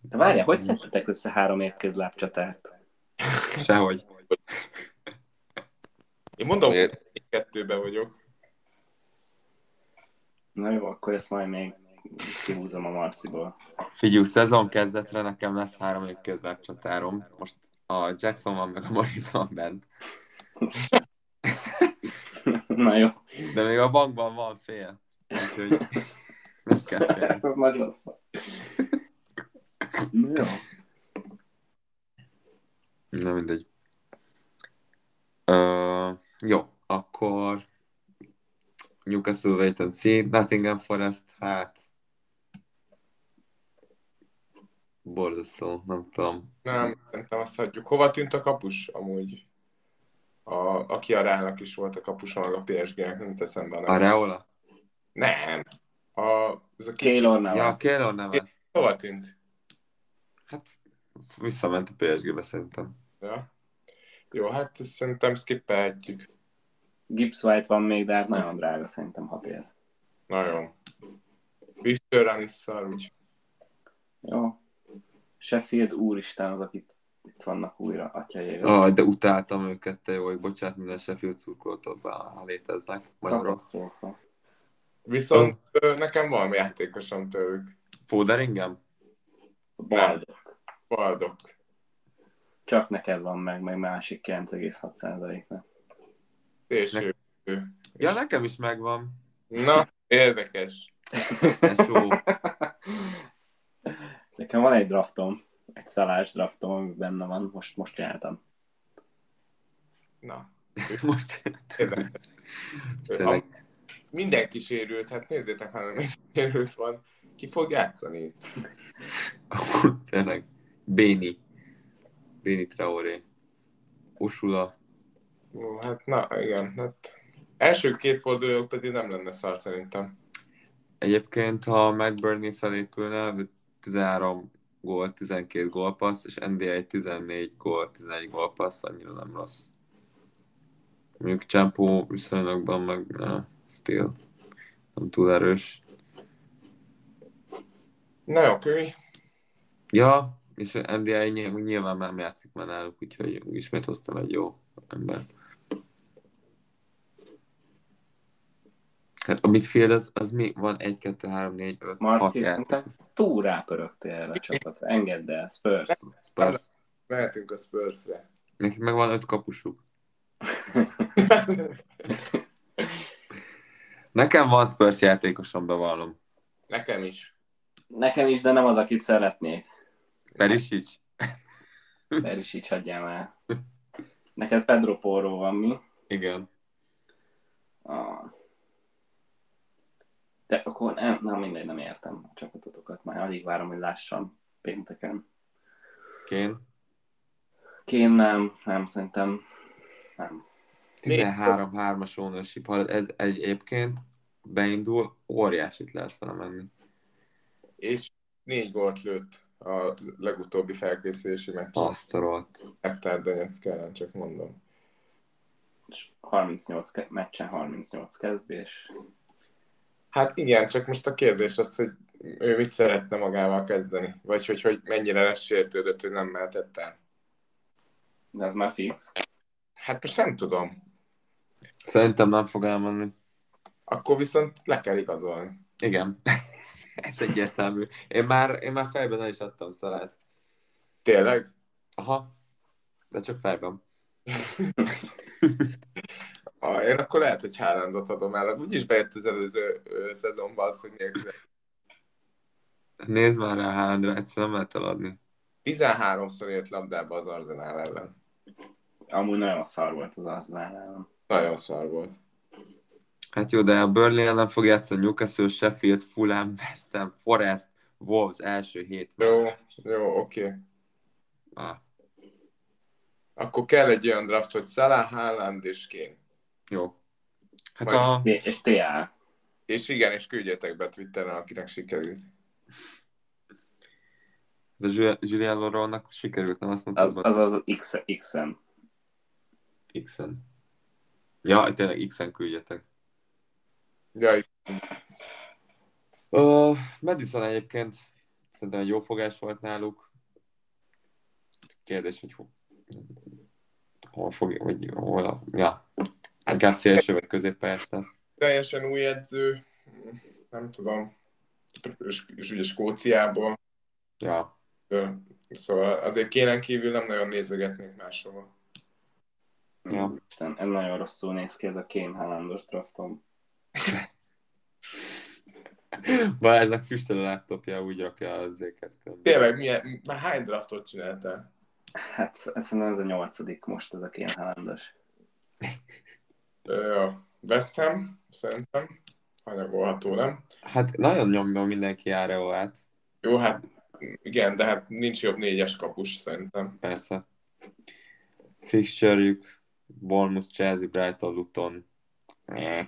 Speaker 1: De várjál, hogy szedtetek össze három évkézlábcsatát?
Speaker 2: Sehogy.
Speaker 4: Én mondom, hogy kettőben vagyok.
Speaker 1: Na jó, akkor ezt majd még kihúzom a Marciból.
Speaker 2: Figyelj, szezon kezdetre nekem lesz három évkézlábcsatárom. Most a Jackson van, meg a Morris van bent.
Speaker 1: Na jó.
Speaker 2: De még a bankban van fél. Úgyhogy nem kell.
Speaker 1: Ez nagyon szó. Jó.
Speaker 2: Na mindegy. Uh, jó, Akkor Newcastle wait and see. Nottingham Forest, hát borzasztó, nem tudom.
Speaker 4: Nem, szerintem azt hagyjuk. Hova tűnt a kapus amúgy? A, aki a Rának is volt a kapusa, meg a PSG-nek, nem teszem be. a
Speaker 2: A. Reola?
Speaker 4: Nem. A, ez a
Speaker 1: Keylor nem
Speaker 2: Ja. Keylor nem ez.
Speaker 4: Hova tűnt?
Speaker 2: Hát visszament a PSG-be szerintem.
Speaker 4: Ja. Jó, hát ezt szerintem skippelhetjük.
Speaker 1: Gibbs White van még, de hát nagyon drága szerintem hat ér.
Speaker 4: Nagyon. Victor Anisszal, úgy.
Speaker 1: Jó. Sheffield úristen az, akik itt vannak újra, atyai
Speaker 2: Ah, de utáltam őket, te jó, bocsánat, minden Sheffield szurkoltóban, ha léteznek.
Speaker 1: Katasztrófa.
Speaker 4: Viszont ö, nekem van játékosom tőlük.
Speaker 2: Foderingem?
Speaker 1: Baldok.
Speaker 4: Baldok.
Speaker 1: Csak neked van meg, meg másik 9,6%-nak.
Speaker 4: Szélső.
Speaker 2: Ja, nekem is megvan.
Speaker 4: Na, érdekes.
Speaker 2: Ez jó. <laughs>
Speaker 1: Nekem van egy draftom, egy szalás draftom, ami benne van, most, most csináltam.
Speaker 4: Na, <laughs>
Speaker 2: Most
Speaker 4: érdekes.
Speaker 2: tényleg.
Speaker 4: Mindenki sérült, hát nézzétek, ha nem sérült van. Ki fog játszani
Speaker 2: tényleg. Béni. Béni Traoré. Osula.
Speaker 4: Ó, hát na, igen. Hát első két fordulók pedig nem lenne szar szerintem.
Speaker 2: Egyébként, ha McBurney felépülne, 13 gól, 12 gólpassz, és NDI 14 gól, 11 gólpassz, annyira nem rossz. Mondjuk Csempó viszonylatban meg ne, still nem túl erős.
Speaker 4: Na jó, kövi.
Speaker 2: Ja, és NDI ny- nyilván már játszik már náluk, úgyhogy ismét hoztam egy jó ember. Hát a midfield az, az mi? Van 1, 2, 3, 4, 5, 6
Speaker 1: Marci,
Speaker 2: játék.
Speaker 1: Túl rápörögtél erre a csapatra. Engedd el, Spurs.
Speaker 2: Spurs.
Speaker 4: Mehetünk a Spurs-re.
Speaker 2: Nekik meg van 5 kapusuk. <laughs> Nekem van Spurs játékosom, bevallom.
Speaker 4: Nekem is.
Speaker 1: Nekem is, de nem az, akit szeretnék.
Speaker 2: Perisic?
Speaker 1: Perisic hagyjám el. Neked Pedro Porro van mi?
Speaker 2: Igen.
Speaker 1: Ah. De akkor nem, nem mindegy, nem értem a csapatotokat. Már alig várom, hogy lássam pénteken.
Speaker 2: Kén?
Speaker 1: Kén nem, nem, szerintem nem.
Speaker 2: 13-3-as ownership, ha ez egyébként beindul, óriásit lehet vele menni.
Speaker 4: És négy gólt lőtt a legutóbbi felkészülési meccsen.
Speaker 2: Azt a rohadt.
Speaker 4: Shakhtar Donetsk ellen, csak mondom.
Speaker 1: És 38 ke- meccsen 38 kezdés.
Speaker 4: Hát igen, csak most a kérdés az, hogy ő mit szeretne magával kezdeni, vagy hogy, hogy mennyire lesz sértődött, hogy nem mehetett el.
Speaker 1: De ez már fix.
Speaker 4: Hát most nem tudom.
Speaker 2: Szerintem nem fog elmenni.
Speaker 4: Akkor viszont le kell igazolni.
Speaker 2: Igen. <laughs> ez egyértelmű. Én már, én már fejben el is adtam szalát.
Speaker 4: Tényleg?
Speaker 2: Aha. De csak fejben. <laughs>
Speaker 4: Ah, én akkor lehet, hogy Haalandot adom el. Úgyis bejött az előző szezonban az, hogy nélkül.
Speaker 2: Nézd már rá Haalandra, egyszerűen nem lehet eladni.
Speaker 4: 13-szor ért labdába az Arzenál ellen.
Speaker 1: Amúgy nagyon szar volt az Arsenal ellen.
Speaker 4: Nagyon szar volt.
Speaker 2: Hát jó, de a Burnley ellen fog játszani Newcastle, Sheffield, Fulham, West Ham, Forest, Wolves első hét.
Speaker 4: Jó, jó, oké. Okay.
Speaker 2: Ah,
Speaker 4: Akkor kell egy olyan draft, hogy Salah, Haaland és Kane.
Speaker 2: Jó. Hát
Speaker 4: Majd
Speaker 2: a,
Speaker 1: És TA.
Speaker 4: És igen, és küldjetek be Twitteren, akinek sikerült.
Speaker 2: de Ju- Julian Lorónak sikerült, nem azt mondtad?
Speaker 1: Az az, az X, X-en.
Speaker 2: X-en. Ja, tényleg X-en küldjetek.
Speaker 4: Jaj,
Speaker 2: Uh, Madison egyébként szerintem egy jó fogás volt náluk. Kérdés, hogy hol, fog, vagy hol a, ja, inkább szélső vagy középpályás lesz.
Speaker 4: teljesen új edző, nem tudom, és, és ugye Skóciából,
Speaker 2: Ja,
Speaker 4: szóval azért kénen kívül nem nagyon nézegetnék máshova.
Speaker 2: Ja.
Speaker 1: Isten, ez nagyon rosszul néz ki ez a Kane Haalandos draftom. <laughs>
Speaker 2: Balázsnak füstöl a laptopja, úgy rakja az éket.
Speaker 4: Tényleg, milyen, már hány draftot csináltál?
Speaker 1: Hát ez szerintem ez a nyolcadik most ez a Kane Haalandos.
Speaker 4: A West Ham, szerintem. Hanyagolható, nem?
Speaker 2: Hát nagyon nyomja mindenki Áreoát,
Speaker 4: Jó, hát igen, de hát nincs jobb négyes kapus, szerintem.
Speaker 2: persze. Fixture-jük, Bournemouth, Chelsea, Brighton, Luton. Eh,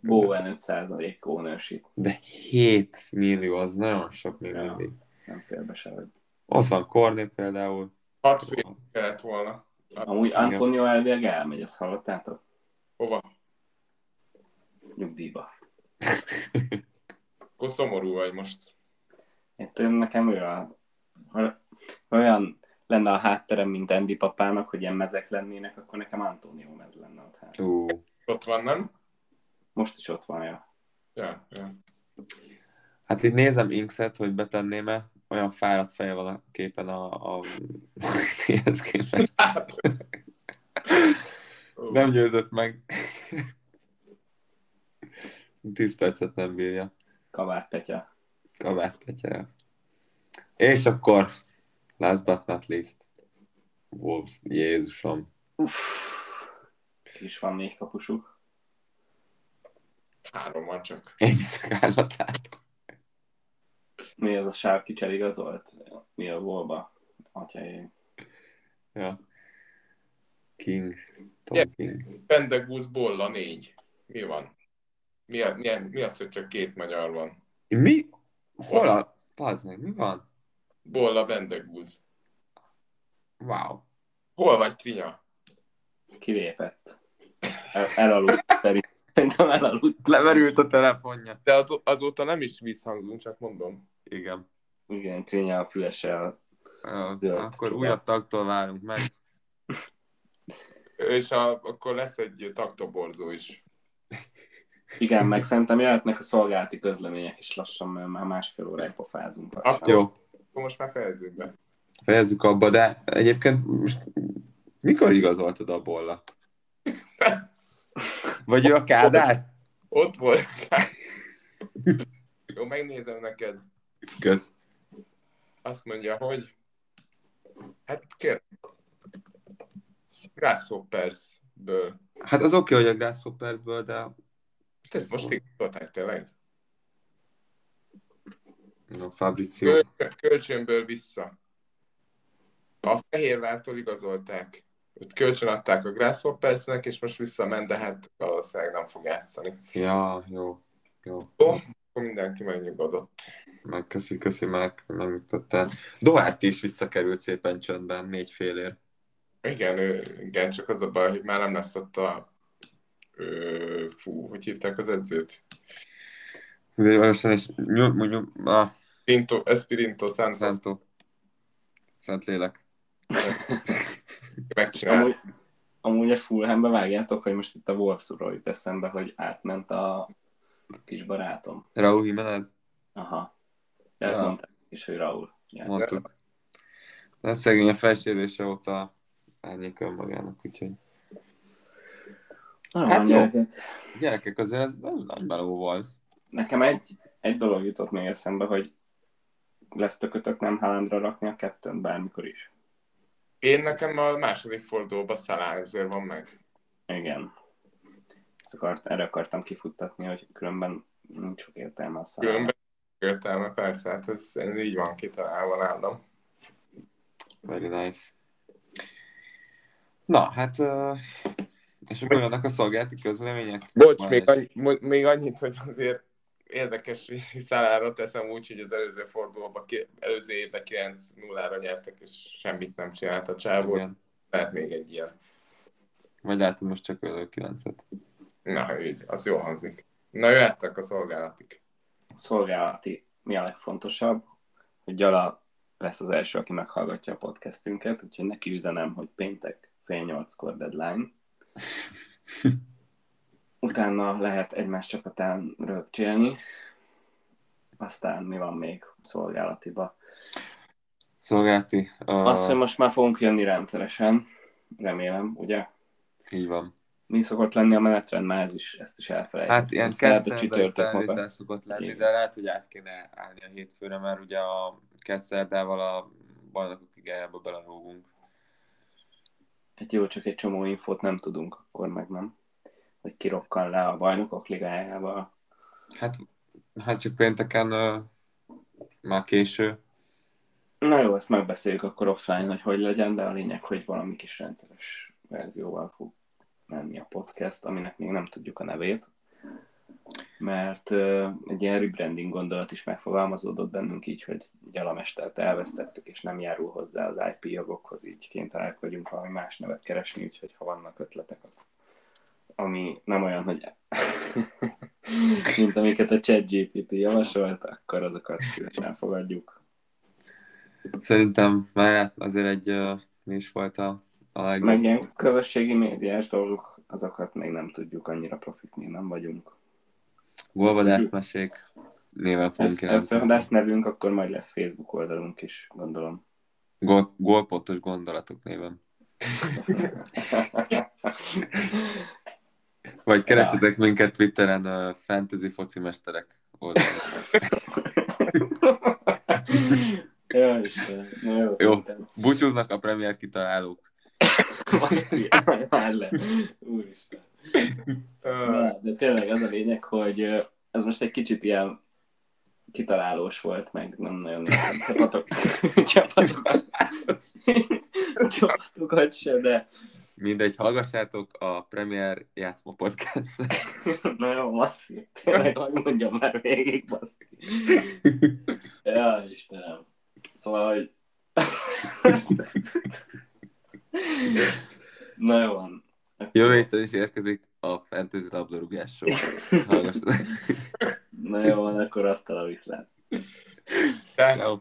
Speaker 1: Bowen 5% ownership.
Speaker 2: De 7 millió, az nagyon sok még
Speaker 1: Ja.
Speaker 2: mindig.
Speaker 1: Nem fél be se, hogy...
Speaker 2: Ott van Corné például.
Speaker 4: Hat fél kellett volna.
Speaker 1: Amúgy Antonio elvileg elmegy, azt hallottátok?
Speaker 4: Hova?
Speaker 1: Nyugdíjba. <laughs>
Speaker 4: Akkor szomorú vagy most.
Speaker 1: Itt nekem olyan, ha olyan lenne a hátterem, mint Andy papának, hogy ilyen mezek lennének, akkor nekem Antonio mez lenne ott hát.
Speaker 2: Ú,
Speaker 4: Ott van, nem?
Speaker 1: Most is ott van, ja.
Speaker 4: Ja, ja.
Speaker 2: Hát itt nézem Inkset, hogy betenném-e, olyan fáradt feje van a képen a, a ehhez képest. Nem győzött meg. 10 percet nem bírja.
Speaker 1: Kabát Petya.
Speaker 2: Kabát Petya. És akkor, last but not least, Wolves, Jézusom.
Speaker 1: Uff. Is van négy kapusuk.
Speaker 4: Három van csak.
Speaker 2: Is csak hármat látom.
Speaker 1: Mi az a sárki cseligazolt? Mi a volba? Atyai.
Speaker 2: Ja. King, Tom
Speaker 4: Yeah.
Speaker 2: King.
Speaker 4: Pendegus Bolla négy. Mi van? Mi, a, mi, mi az, hogy csak két magyar van?
Speaker 2: Mi? Hol a... Pazd meg, mi van?
Speaker 4: Bolla Pendegus.
Speaker 2: Wow.
Speaker 4: Hol vagy, Krinya?
Speaker 1: Kilépett. El, elaludt, Szeri. Szerintem elaludt.
Speaker 2: Lemerült a telefonja.
Speaker 4: De az, azóta nem is visszhangzunk, csak mondom.
Speaker 2: Igen.
Speaker 1: Igen, Krinya a fülese a Zöld.
Speaker 2: akkor újabb tagtól várunk meg. <laughs>
Speaker 4: És a, akkor lesz egy taktoborzó is.
Speaker 1: Igen, meg szerintem jöhetnek a szolgálati közlemények is lassan, mert már másfél óráig pofázunk.
Speaker 4: Akkor-
Speaker 2: Jó,
Speaker 4: Akkor most már fejezzük be.
Speaker 2: fejezzük abba, de egyébként most mikor igazoltad a bolla? Vagy ő a Kádár?
Speaker 4: Ott volt. <laughs> Jó, megnézem neked.
Speaker 2: Kösz.
Speaker 4: Azt mondja, hogy hát kér Grasshoppersből.
Speaker 2: Hát az oké, okay, hogy a Grasshoppersből, de
Speaker 4: Hát ezt most igazolták tényleg.
Speaker 2: no, Fabrizio.
Speaker 4: Köl- Kölcsönből vissza. A Fehérvártól igazolták. Őt kölcsön adták a Grasshoppersnek, és most visszament, de hát valószínűleg nem fog játszani.
Speaker 2: Ja, jó. Jó.
Speaker 4: Jó, mindenki megnyugodott.
Speaker 2: Meg köszi, köszi, már megmutattál. Doherty is visszakerült szépen csöndben, négy félért.
Speaker 4: Igen, ő, igen, csak az a baj, hogy már nem lesz ott a ö, fú, hogy hívták az edzőt?
Speaker 2: De most is nyom, nyom, ah,
Speaker 4: Pinto, Espirito Santos
Speaker 2: Santo. Szent lélek.
Speaker 4: megcsinált.
Speaker 1: Amúgy, amúgy a Fulhambe vágjátok, hogy most itt a Wolvesról jut eszembe, hogy átment a kis barátom.
Speaker 2: Raúl Jimenez,
Speaker 1: Aha. Ja,
Speaker 2: Ja.
Speaker 1: mondták is, hogy Raúl. Ja.
Speaker 2: mondtuk. De szegény a felsérülése óta árnyék önmagának, úgyhogy
Speaker 1: Ah,
Speaker 2: Hát jó.
Speaker 1: gyerekek.
Speaker 2: gyerekek, azért ez nagy, nagy meló volt.
Speaker 1: Nekem egy, egy dolog jutott még eszembe, hogy lesz tökötök nem Haalandra rakni a kettőn bármikor is.
Speaker 4: Én nekem a második fordulóban Salah azért van meg.
Speaker 1: Igen. Ezt akart, erre akartam kifuttatni, hogy különben nincs sok értelme a szállal.
Speaker 4: Különben értelme, persze, hát ez ez így van kitalálva nálam.
Speaker 2: Very nice. Na, hát uh, és akkor jönnek a szolgálati közlemények.
Speaker 4: Bocs,
Speaker 2: Balázs.
Speaker 4: még, annyi, még annyit, hogy azért érdekes, hogy <laughs> Szalára teszem úgy, hogy az előző fordulóban, előző évben 9-0-ra nyertek, és semmit nem csinált a csávó. Lehet még egy ilyen.
Speaker 2: Vagy lehet, hogy most csak ölő 9-et.
Speaker 4: Na, így, az jó hangzik. Na, jöttek a szolgálatik.
Speaker 1: szolgálati mi a legfontosabb, hogy Gyala lesz az első, aki meghallgatja a podcastünket, úgyhogy neki üzenem, hogy péntek fél nyolckor deadline. <laughs> Utána lehet egymás csapatán röpcsélni. Aztán mi van még szolgálatiba?
Speaker 2: Szolgálati. Uh,
Speaker 1: Azt, hogy most már fogunk jönni rendszeresen, remélem, ugye?
Speaker 2: Így van.
Speaker 1: Mi szokott lenni a menetrend, már ez is, ezt is elfelejtettem.
Speaker 2: Hát ilyen
Speaker 1: Szerda,
Speaker 2: kedszerdai
Speaker 1: csütörtök,
Speaker 2: felvétel szokott lenni,
Speaker 1: Igen.
Speaker 2: de lehet, hogy át kéne állni a hétfőre, mert ugye a kedszerdával a bajnokok ligájába belerúgunk.
Speaker 1: egy jó, csak egy csomó infót nem tudunk, akkor meg nem. Hogy kirokkan le a bajnokok ligájába.
Speaker 2: Hát, hát csak pénteken uh, már késő.
Speaker 1: Na jó, ezt megbeszéljük akkor offline, hogy hogy legyen, de a lényeg, hogy valami kis rendszeres verzióval fog menni a podcast, aminek még nem tudjuk a nevét, mert egy ilyen rebranding gondolat is megfogalmazódott bennünk így, hogy gyalamestert elvesztettük, és nem járul hozzá az IP jogokhoz, így kénytelenek vagyunk valami más nevet keresni, úgyhogy ha vannak ötletek, ami nem olyan, hogy <laughs> mint amiket a ChatGPT javasolt, akkor azokat szívesen fogadjuk.
Speaker 2: Szerintem már azért egy, mi is volt a, a legjobb.
Speaker 1: Meg ilyen közösségi médiás dolgok, azokat még nem tudjuk, annyira profit még nem vagyunk.
Speaker 2: Golvadászmesék néven fogunk
Speaker 1: Ez, ez, ha lesz nevünk, akkor majd lesz Facebook oldalunk is, gondolom.
Speaker 2: Gól, gólpontos gondolatok néven. Vagy keresetek minket Twitteren a Fantasy Foci Mesterek oldalon. <laughs>
Speaker 1: Jó, jó,
Speaker 2: búcsúznak a premier kitalálók.
Speaker 1: Maci, már le. Úristen. Na, de tényleg az a lényeg, hogy ez most egy kicsit ilyen kitalálós volt, meg nem nagyon csapatok, <laughs> csapatokat, csapatokat se, de
Speaker 2: Mindegy, hallgassátok a Premier Játszma podcast <laughs>
Speaker 1: na jó, Maci, tényleg, hogy mondjam már végig, Maci. <laughs> Ja, Istenem. Szóval, hogy... <laughs> Na jó van.
Speaker 2: Jövő héten is érkezik a Fantasy labdarúgás show. <laughs>
Speaker 1: Na jó van, akkor azt a viszlát.
Speaker 2: Ciao.